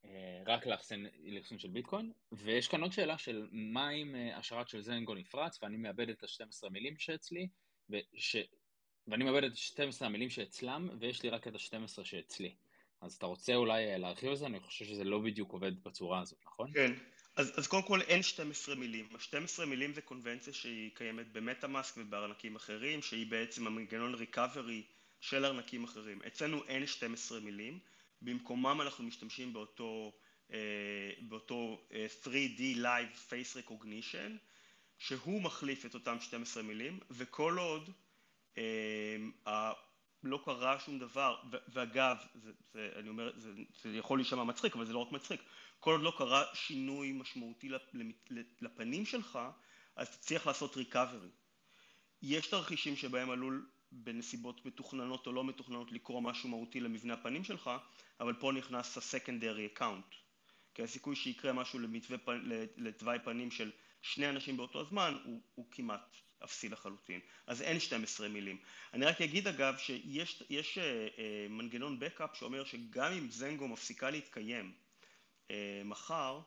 אה, רק לאחסן לאחסון של ביטקוין, ויש כאן עוד שאלה של מה אם אה, השרת של זנגו נפרץ ואני מאבד את ה-12 מילים שאצלי, וש... ואני מאבד את 12 המילים שאצלם, ויש לי רק את ה-12 שאצלי. אז אתה רוצה אולי אה, להרחיב על זה? אני חושב שזה לא בדיוק עובד בצורה הזאת, נכון? כן. אז, אז קודם כל אין 12 מילים. ה-12 מילים זה קונבנציה שהיא קיימת במטאמאסק ובארנקים אחרים, שהיא בעצם המנגנון ריקאברי של ארנקים אחרים. אצלנו אין 12 מילים. במקומם אנחנו משתמשים באותו, אה, באותו 3D אה, Live Face Recognition, שהוא מחליף את אותם 12 מילים, וכל עוד לא קרה שום דבר, ואגב, זה, זה, אני אומר, זה, זה יכול להישמע מצחיק, אבל זה לא רק מצחיק, כל עוד לא קרה שינוי משמעותי לפנים שלך, אז תצליח לעשות ריקאברי. יש תרחישים שבהם עלול בנסיבות מתוכננות או לא מתוכננות לקרוא משהו מהותי למבנה הפנים שלך, אבל פה נכנס ה-secondary account. כי הסיכוי שיקרה משהו לתוואי פנים של שני אנשים באותו זמן הוא, הוא כמעט אפסי לחלוטין. אז אין 12 מילים. אני רק אגיד אגב שיש יש, אה, אה, מנגנון בקאפ שאומר שגם אם זנגו מפסיקה להתקיים מחר,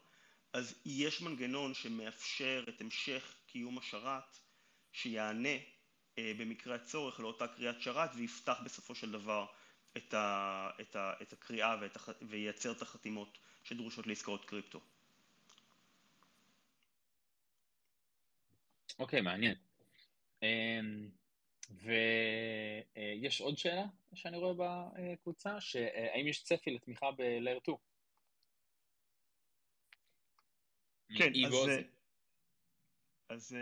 אז יש מנגנון שמאפשר את המשך קיום השרת שיענה אה, במקרה הצורך לאותה קריאת שרת ויפתח בסופו של דבר את, ה, את, ה, את הקריאה ואת, וייצר את החתימות שדרושות לעסקאות קריפטו. אוקיי, okay, מעניין. אמ, ויש עוד שאלה שאני רואה בקבוצה, שהאם יש צפי לתמיכה ב-Layer 2? כן, אז, אז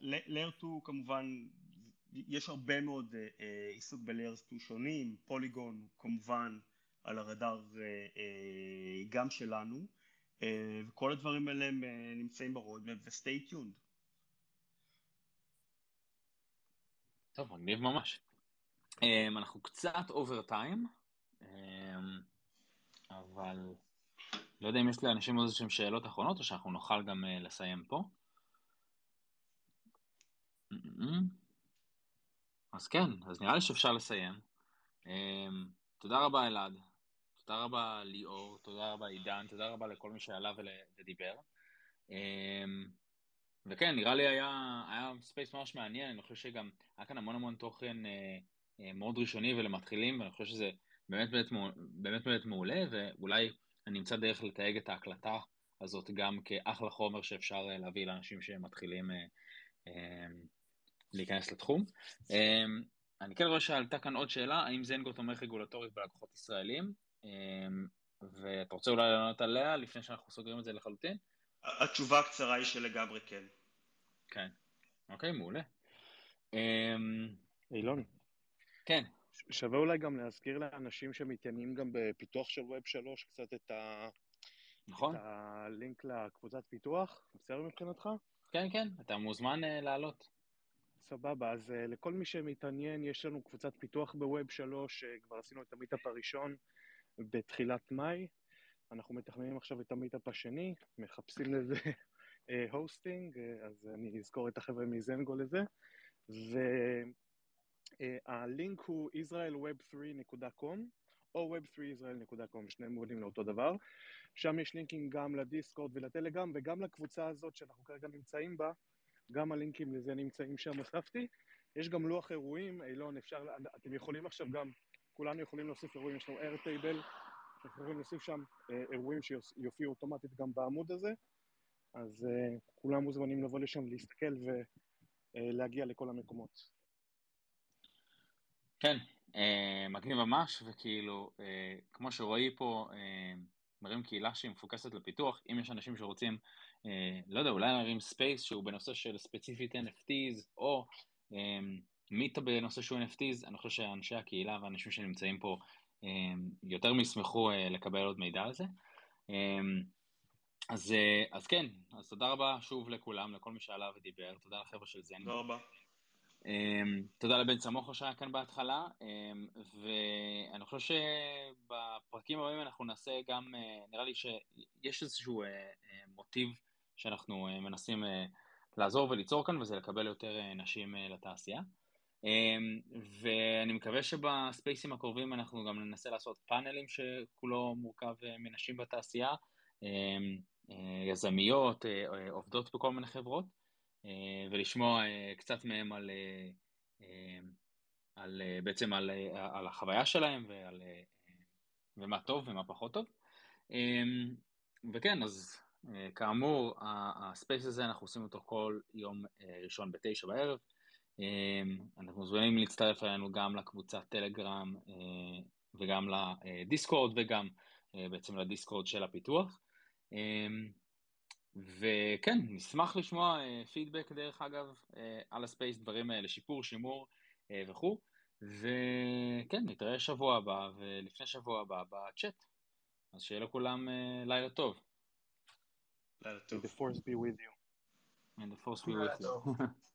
Layer 2 כמובן, יש הרבה מאוד עיסוק ב-Layer 2 שונים, Polygon כמובן על הרדאר גם שלנו, וכל הדברים האלה נמצאים ב road ו-stay tuned. טוב, מגניב ממש. אנחנו קצת over time, אבל לא יודע אם יש לאנשים עוד איזשהם שאלות אחרונות, או שאנחנו נוכל גם uh, לסיים פה. אז כן, אז נראה לי שאפשר לסיים. Um, תודה רבה אלעד, תודה רבה ליאור, תודה רבה עידן, תודה רבה לכל מי שעלה ודיבר. Um, וכן, נראה לי היה, היה space ממש מעניין, אני חושב שגם היה כאן המון המון תוכן אה, אה, מאוד ראשוני ולמתחילים, ואני חושב שזה באמת באמת, באמת באמת מעולה, ואולי אני אמצא דרך לתייג את ההקלטה הזאת גם כאחלה חומר שאפשר אה, להביא לאנשים שמתחילים אה, אה, להיכנס לתחום. אני כן רואה שעלתה כאן עוד שאלה, האם זנגו תומך רגולטורית בלקוחות ישראלים? ואתה רוצה אולי לענות עליה לפני שאנחנו סוגרים את זה לחלוטין? התשובה הקצרה היא שלגמרי כן. כן. אוקיי, מעולה. אילון. כן. שווה אולי גם להזכיר לאנשים שמתעניינים גם בפיתוח של web 3 קצת את, ה... נכון. את הלינק לקבוצת פיתוח, בסדר מבחינתך? כן, כן, אתה מוזמן uh, לעלות. סבבה, אז uh, לכל מי שמתעניין, יש לנו קבוצת פיתוח ב web 3, uh, כבר עשינו את המיטאפ הראשון בתחילת מאי, אנחנו מתכננים עכשיו את המיטאפ השני, מחפשים לזה הוסטינג, אז אני אזכור את החבר'ה מזנגו לזה, והלינק הוא israelweb3.com או web3israel.com, שניהם מודים לאותו דבר. שם יש לינקים גם לדיסקורד ולטלגרם וגם לקבוצה הזאת שאנחנו כרגע נמצאים בה, גם הלינקים לזה נמצאים שם, הוספתי. יש גם לוח אירועים, אילון, אפשר, אתם יכולים עכשיו גם, כולנו יכולים להוסיף אירועים, יש לנו איירטייבל, אנחנו יכולים להוסיף שם אה, אירועים שיופיעו אוטומטית גם בעמוד הזה, אז uh, כולם מוזמנים לבוא לשם, להסתכל ולהגיע לכל המקומות. כן, uh, מגניב ממש, וכאילו, uh, כמו שרועי פה, uh, מרים קהילה שהיא מפוקסת לפיתוח, אם יש אנשים שרוצים, uh, לא יודע, אולי להרים space שהוא בנושא של ספציפית NFTs, או um, מיטאפ בנושא שהוא NFTs, אני חושב שאנשי הקהילה ואנשים שנמצאים פה um, יותר מישמחו uh, לקבל עוד מידע על זה. Um, אז, אה, אז כן, אז תודה רבה שוב לכולם, לכל מי שעלה ודיבר, תודה לחבר'ה של זנגו. תודה רבה. Um, תודה לבן סמוכו שהיה כאן בהתחלה, um, ואני חושב שבפרקים הבאים אנחנו נעשה גם, uh, נראה לי שיש איזשהו uh, uh, מוטיב שאנחנו מנסים לעזור וליצור כאן, וזה לקבל יותר נשים לתעשייה. Um, ואני מקווה שבספייסים הקרובים אנחנו גם ננסה לעשות פאנלים שכולו מורכב מנשים בתעשייה. אה, יזמיות, אה, אה, עובדות בכל מיני חברות, ולשמוע קצת מהם על, על בעצם על, על החוויה שלהם ועל, ומה טוב ומה פחות טוב. וכן, אז כאמור, הספייס הזה אנחנו עושים אותו כל יום ראשון בתשע בערב. אנחנו מוזמנים להצטרף אלינו גם לקבוצת טלגרם וגם לדיסקורד וגם בעצם לדיסקורד של הפיתוח. וכן, נשמח לשמוע פידבק אה, דרך אגב אה, על הספייס, דברים לשיפור, שימור. וכו'. וכן, נתראה שבוע הבא, ולפני שבוע הבא בצ'אט. אז שיהיה לכולם לילה טוב. לילה טוב. The force be with you. And the force be with you.